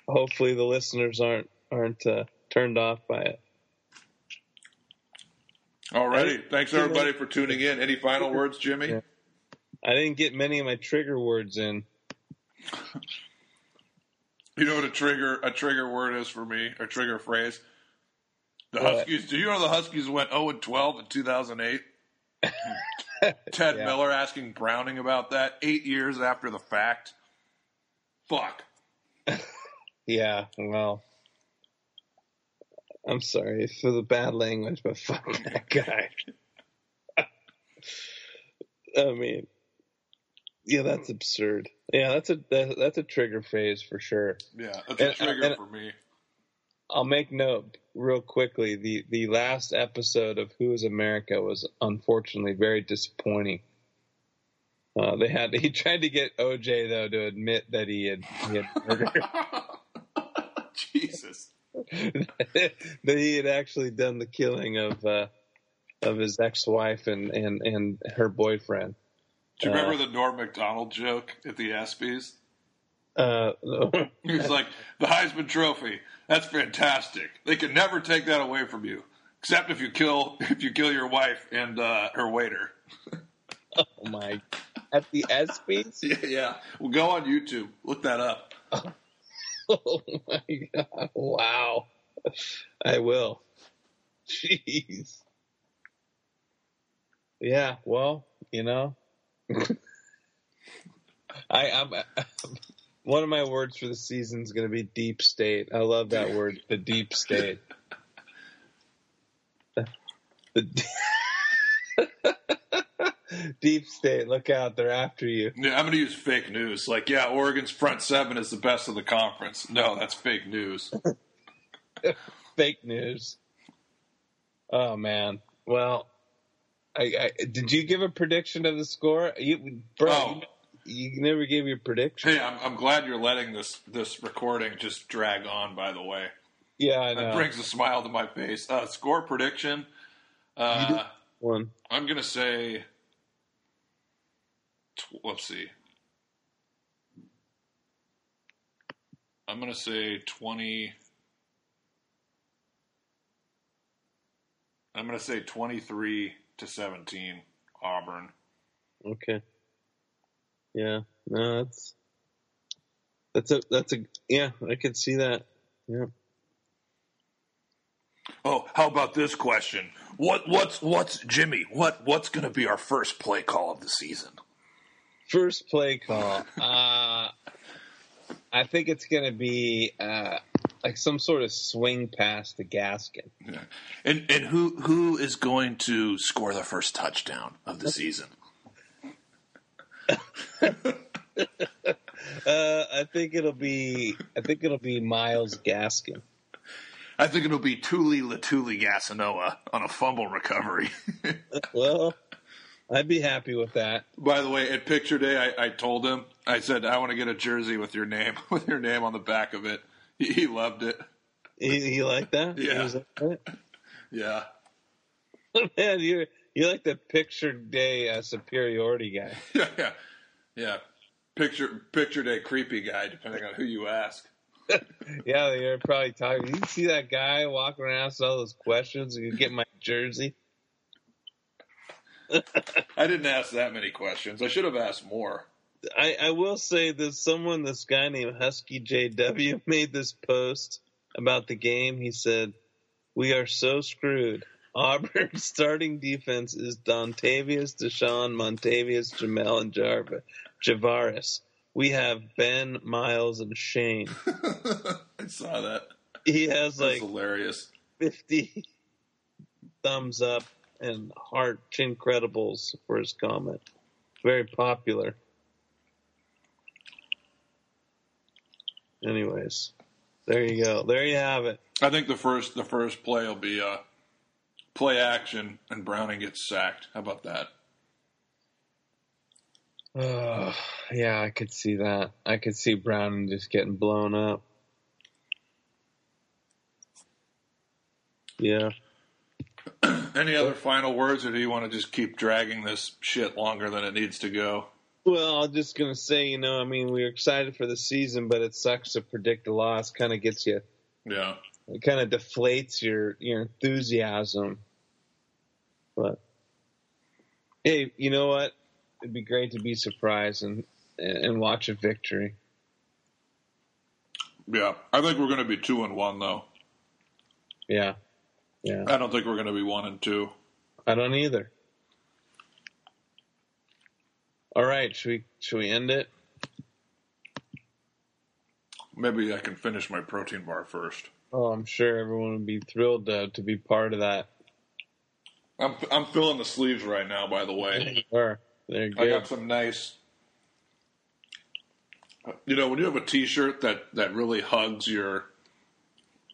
Hopefully, the listeners aren't aren't uh, turned off by it. Alrighty. Thanks everybody for tuning in. Any final words, Jimmy? Yeah. I didn't get many of my trigger words in. You know what a trigger a trigger word is for me, a trigger phrase. The? Huskies. Do you know the Huskies went 0 and 12 in 2008? Ted Yeah. Miller asking Browning about that eight years after the fact. Fuck. Yeah, well, I'm sorry for the bad language, but fuck that guy. I mean, yeah, that's absurd. Yeah, that's a that, that's a trigger phase for sure. Yeah, that's a trigger and- for me. I'll make note real quickly. The the last episode of Who Is America was unfortunately very disappointing. Uh, they had he tried to get OJ though to admit that he had he had murdered Jesus. that he had actually done the killing of uh, of his ex wife and, and and her boyfriend. Do you Uh, remember the Norm Macdonald joke at the ESPYS? Uh, He was like, the Heisman Trophy. That's fantastic. They can never take that away from you, except if you kill if you kill your wife and uh, her waiter. oh my! At the ESPYS? Yeah, yeah. Well, go on YouTube. Look that up. Oh my god! Wow! I will. Jeez. Yeah. Well, you know, I, I'm. One of my words for the season is going to be deep state. I love that word, the deep state. The, Deep state, look out! They're after you. Yeah, I'm going to use fake news. Like, yeah, Oregon's front seven is the best of the conference. No, that's fake news. fake news. Oh man. Well, I, I, did you give a prediction of the score? You, bro, oh. You, never gave your prediction. Hey, I'm, I'm glad you're letting this this recording just drag on. By the way, yeah, I know. That brings a smile to my face. Uh, score prediction. Uh, one. I'm gonna say. Tw- let's see. I'm gonna say twenty. I'm gonna say twenty-three to seventeen, Auburn. Okay. Yeah. No, that's that's a that's a yeah. I can see that. Yeah. Oh, how about this question? What what's what's Jimmy? What what's going to be our first play call of the season? First play call. uh, I think it's going to be uh, like some sort of swing pass to Gaskin. Yeah. And and who who is going to score the first touchdown of the season? uh, I think it'll be I think it'll be Myles Gaskin. I think it'll be Tuli Letuligasenoa on a fumble recovery. well, I'd be happy with that. By the way, at picture day, I, I, told him, I said, I want to get a jersey with your name, with your name on the back of it. He, he loved it. He, he liked that. Yeah. Yeah. Man, you're you're like the picture day uh, superiority guy. Yeah, yeah, yeah. Picture picture day creepy guy, depending on who you ask. yeah, you're probably talking. You see that guy walking around asking all those questions? You get my jersey. I didn't ask that many questions. I should have asked more. I, I will say that someone, this guy named Husky JW, made this post about the game. He said, "We are so screwed. Auburn's starting defense is Dontavius, Deshaun, Montavious, Jamel, and Jarva, Javaris we have Ben, Miles, and Shane. I saw that. He has That's like hilarious. Fifty thumbs up and heart incredibles for his comment. Very popular. Anyways, there you go. There you have it. I think the first the first play will be uh, play action and Browning gets sacked. How about that? Uh, yeah, I could see that. I could see Brown just getting blown up. Yeah. Any other final words, or do you want to just keep dragging this shit longer than it needs to go? Well, I'm just gonna say, you know, I mean, we're excited for the season, but it sucks to predict a loss. Kind of gets you. Yeah. It kind of deflates your your enthusiasm. But hey, you know what? It'd be great to be surprised and and watch a victory. Yeah, I think we're going to be two and one though. Yeah, yeah. I don't think we're going to be one and two. I don't either. All right, should we should we end it? Maybe I can finish my protein bar first. Oh, I'm sure everyone would be thrilled to, to be part of that. I'm I'm filling the sleeves right now. By the way, sure. I got some nice. You know, when you have a T-shirt that that really hugs your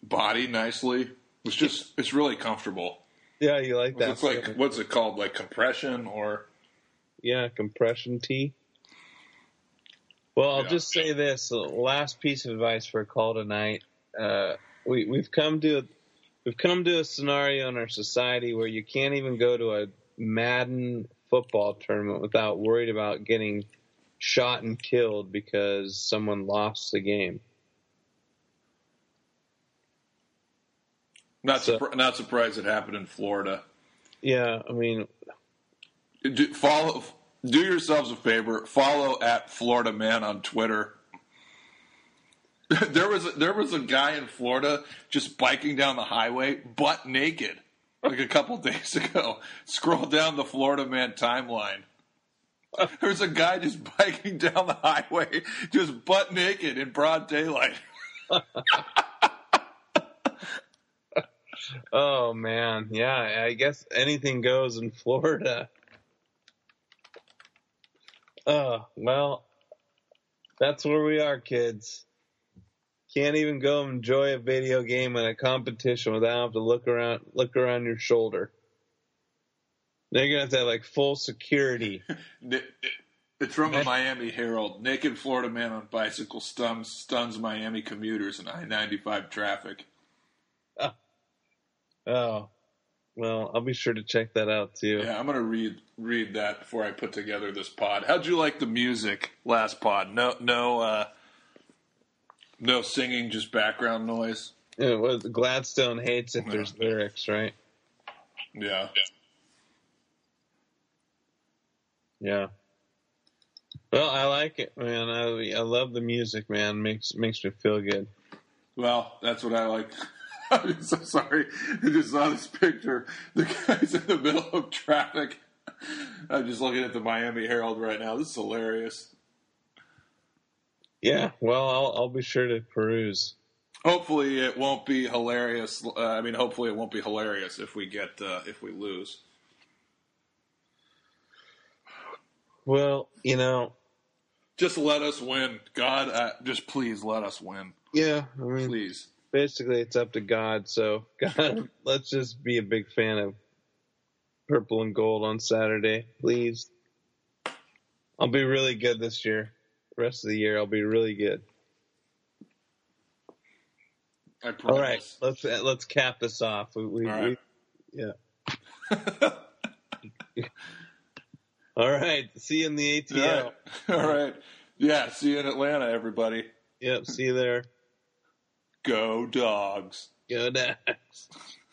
body nicely, it's just it's really comfortable. Yeah, you like that. It's like what's it called? Like compression or yeah, compression tee. Well, I'll yeah. just say this: last piece of advice for a call tonight. Uh, we we've come to we've come to a scenario in our society where you can't even go to a Madden football tournament without worried about getting shot and killed because someone lost the game. Not so, not surprised it happened in Florida. Yeah, I mean, do, follow. Do yourselves a favor. Follow at Florida Man on Twitter. there was a, there was a guy in Florida just biking down the highway, butt naked like a couple days ago. Scroll down the Florida Man timeline. There's a guy just biking down the highway, just butt naked in broad daylight. oh man, yeah. I guess anything goes in Florida. Oh well, that's where we are, kids. Can't even go enjoy a video game in a competition without having to look around look around your shoulder. They're gonna have to have like full security. It's from the Miami Herald. Naked Florida man on bicycle stuns stuns Miami commuters in I ninety five traffic. Oh. oh, well, I'll be sure to check that out too. Yeah, I'm gonna read read that before I put together this pod. How'd you like the music last pod? No, no, uh, no singing, just background noise. Yeah, well, Gladstone hates if there's lyrics, right? Yeah. Yeah. Well, I like it, man. I I love the music, man. Makes makes me feel good. Well, that's what I like. I'm so sorry. I just saw this picture. The guy's in the middle of traffic. I'm just looking at the Miami Herald right now. This is hilarious. Yeah, well, I'll I'll be sure to peruse. Hopefully, it won't be hilarious. Uh, I mean, hopefully, it won't be hilarious if we get uh, if we lose. Well, you know, just let us win, God. Uh, just please let us win. Yeah, I mean, please. Basically, it's up to God. So, God, let's just be a big fan of purple and gold on Saturday, please. I'll be really good this year. Rest of the year, I'll be really good. All right, let's let's cap this off. We, we, right. we yeah. All right. See you in the ATL. All right. All right. Yeah. See you in Atlanta, everybody. Yep. See you there. Go dogs. Go dogs.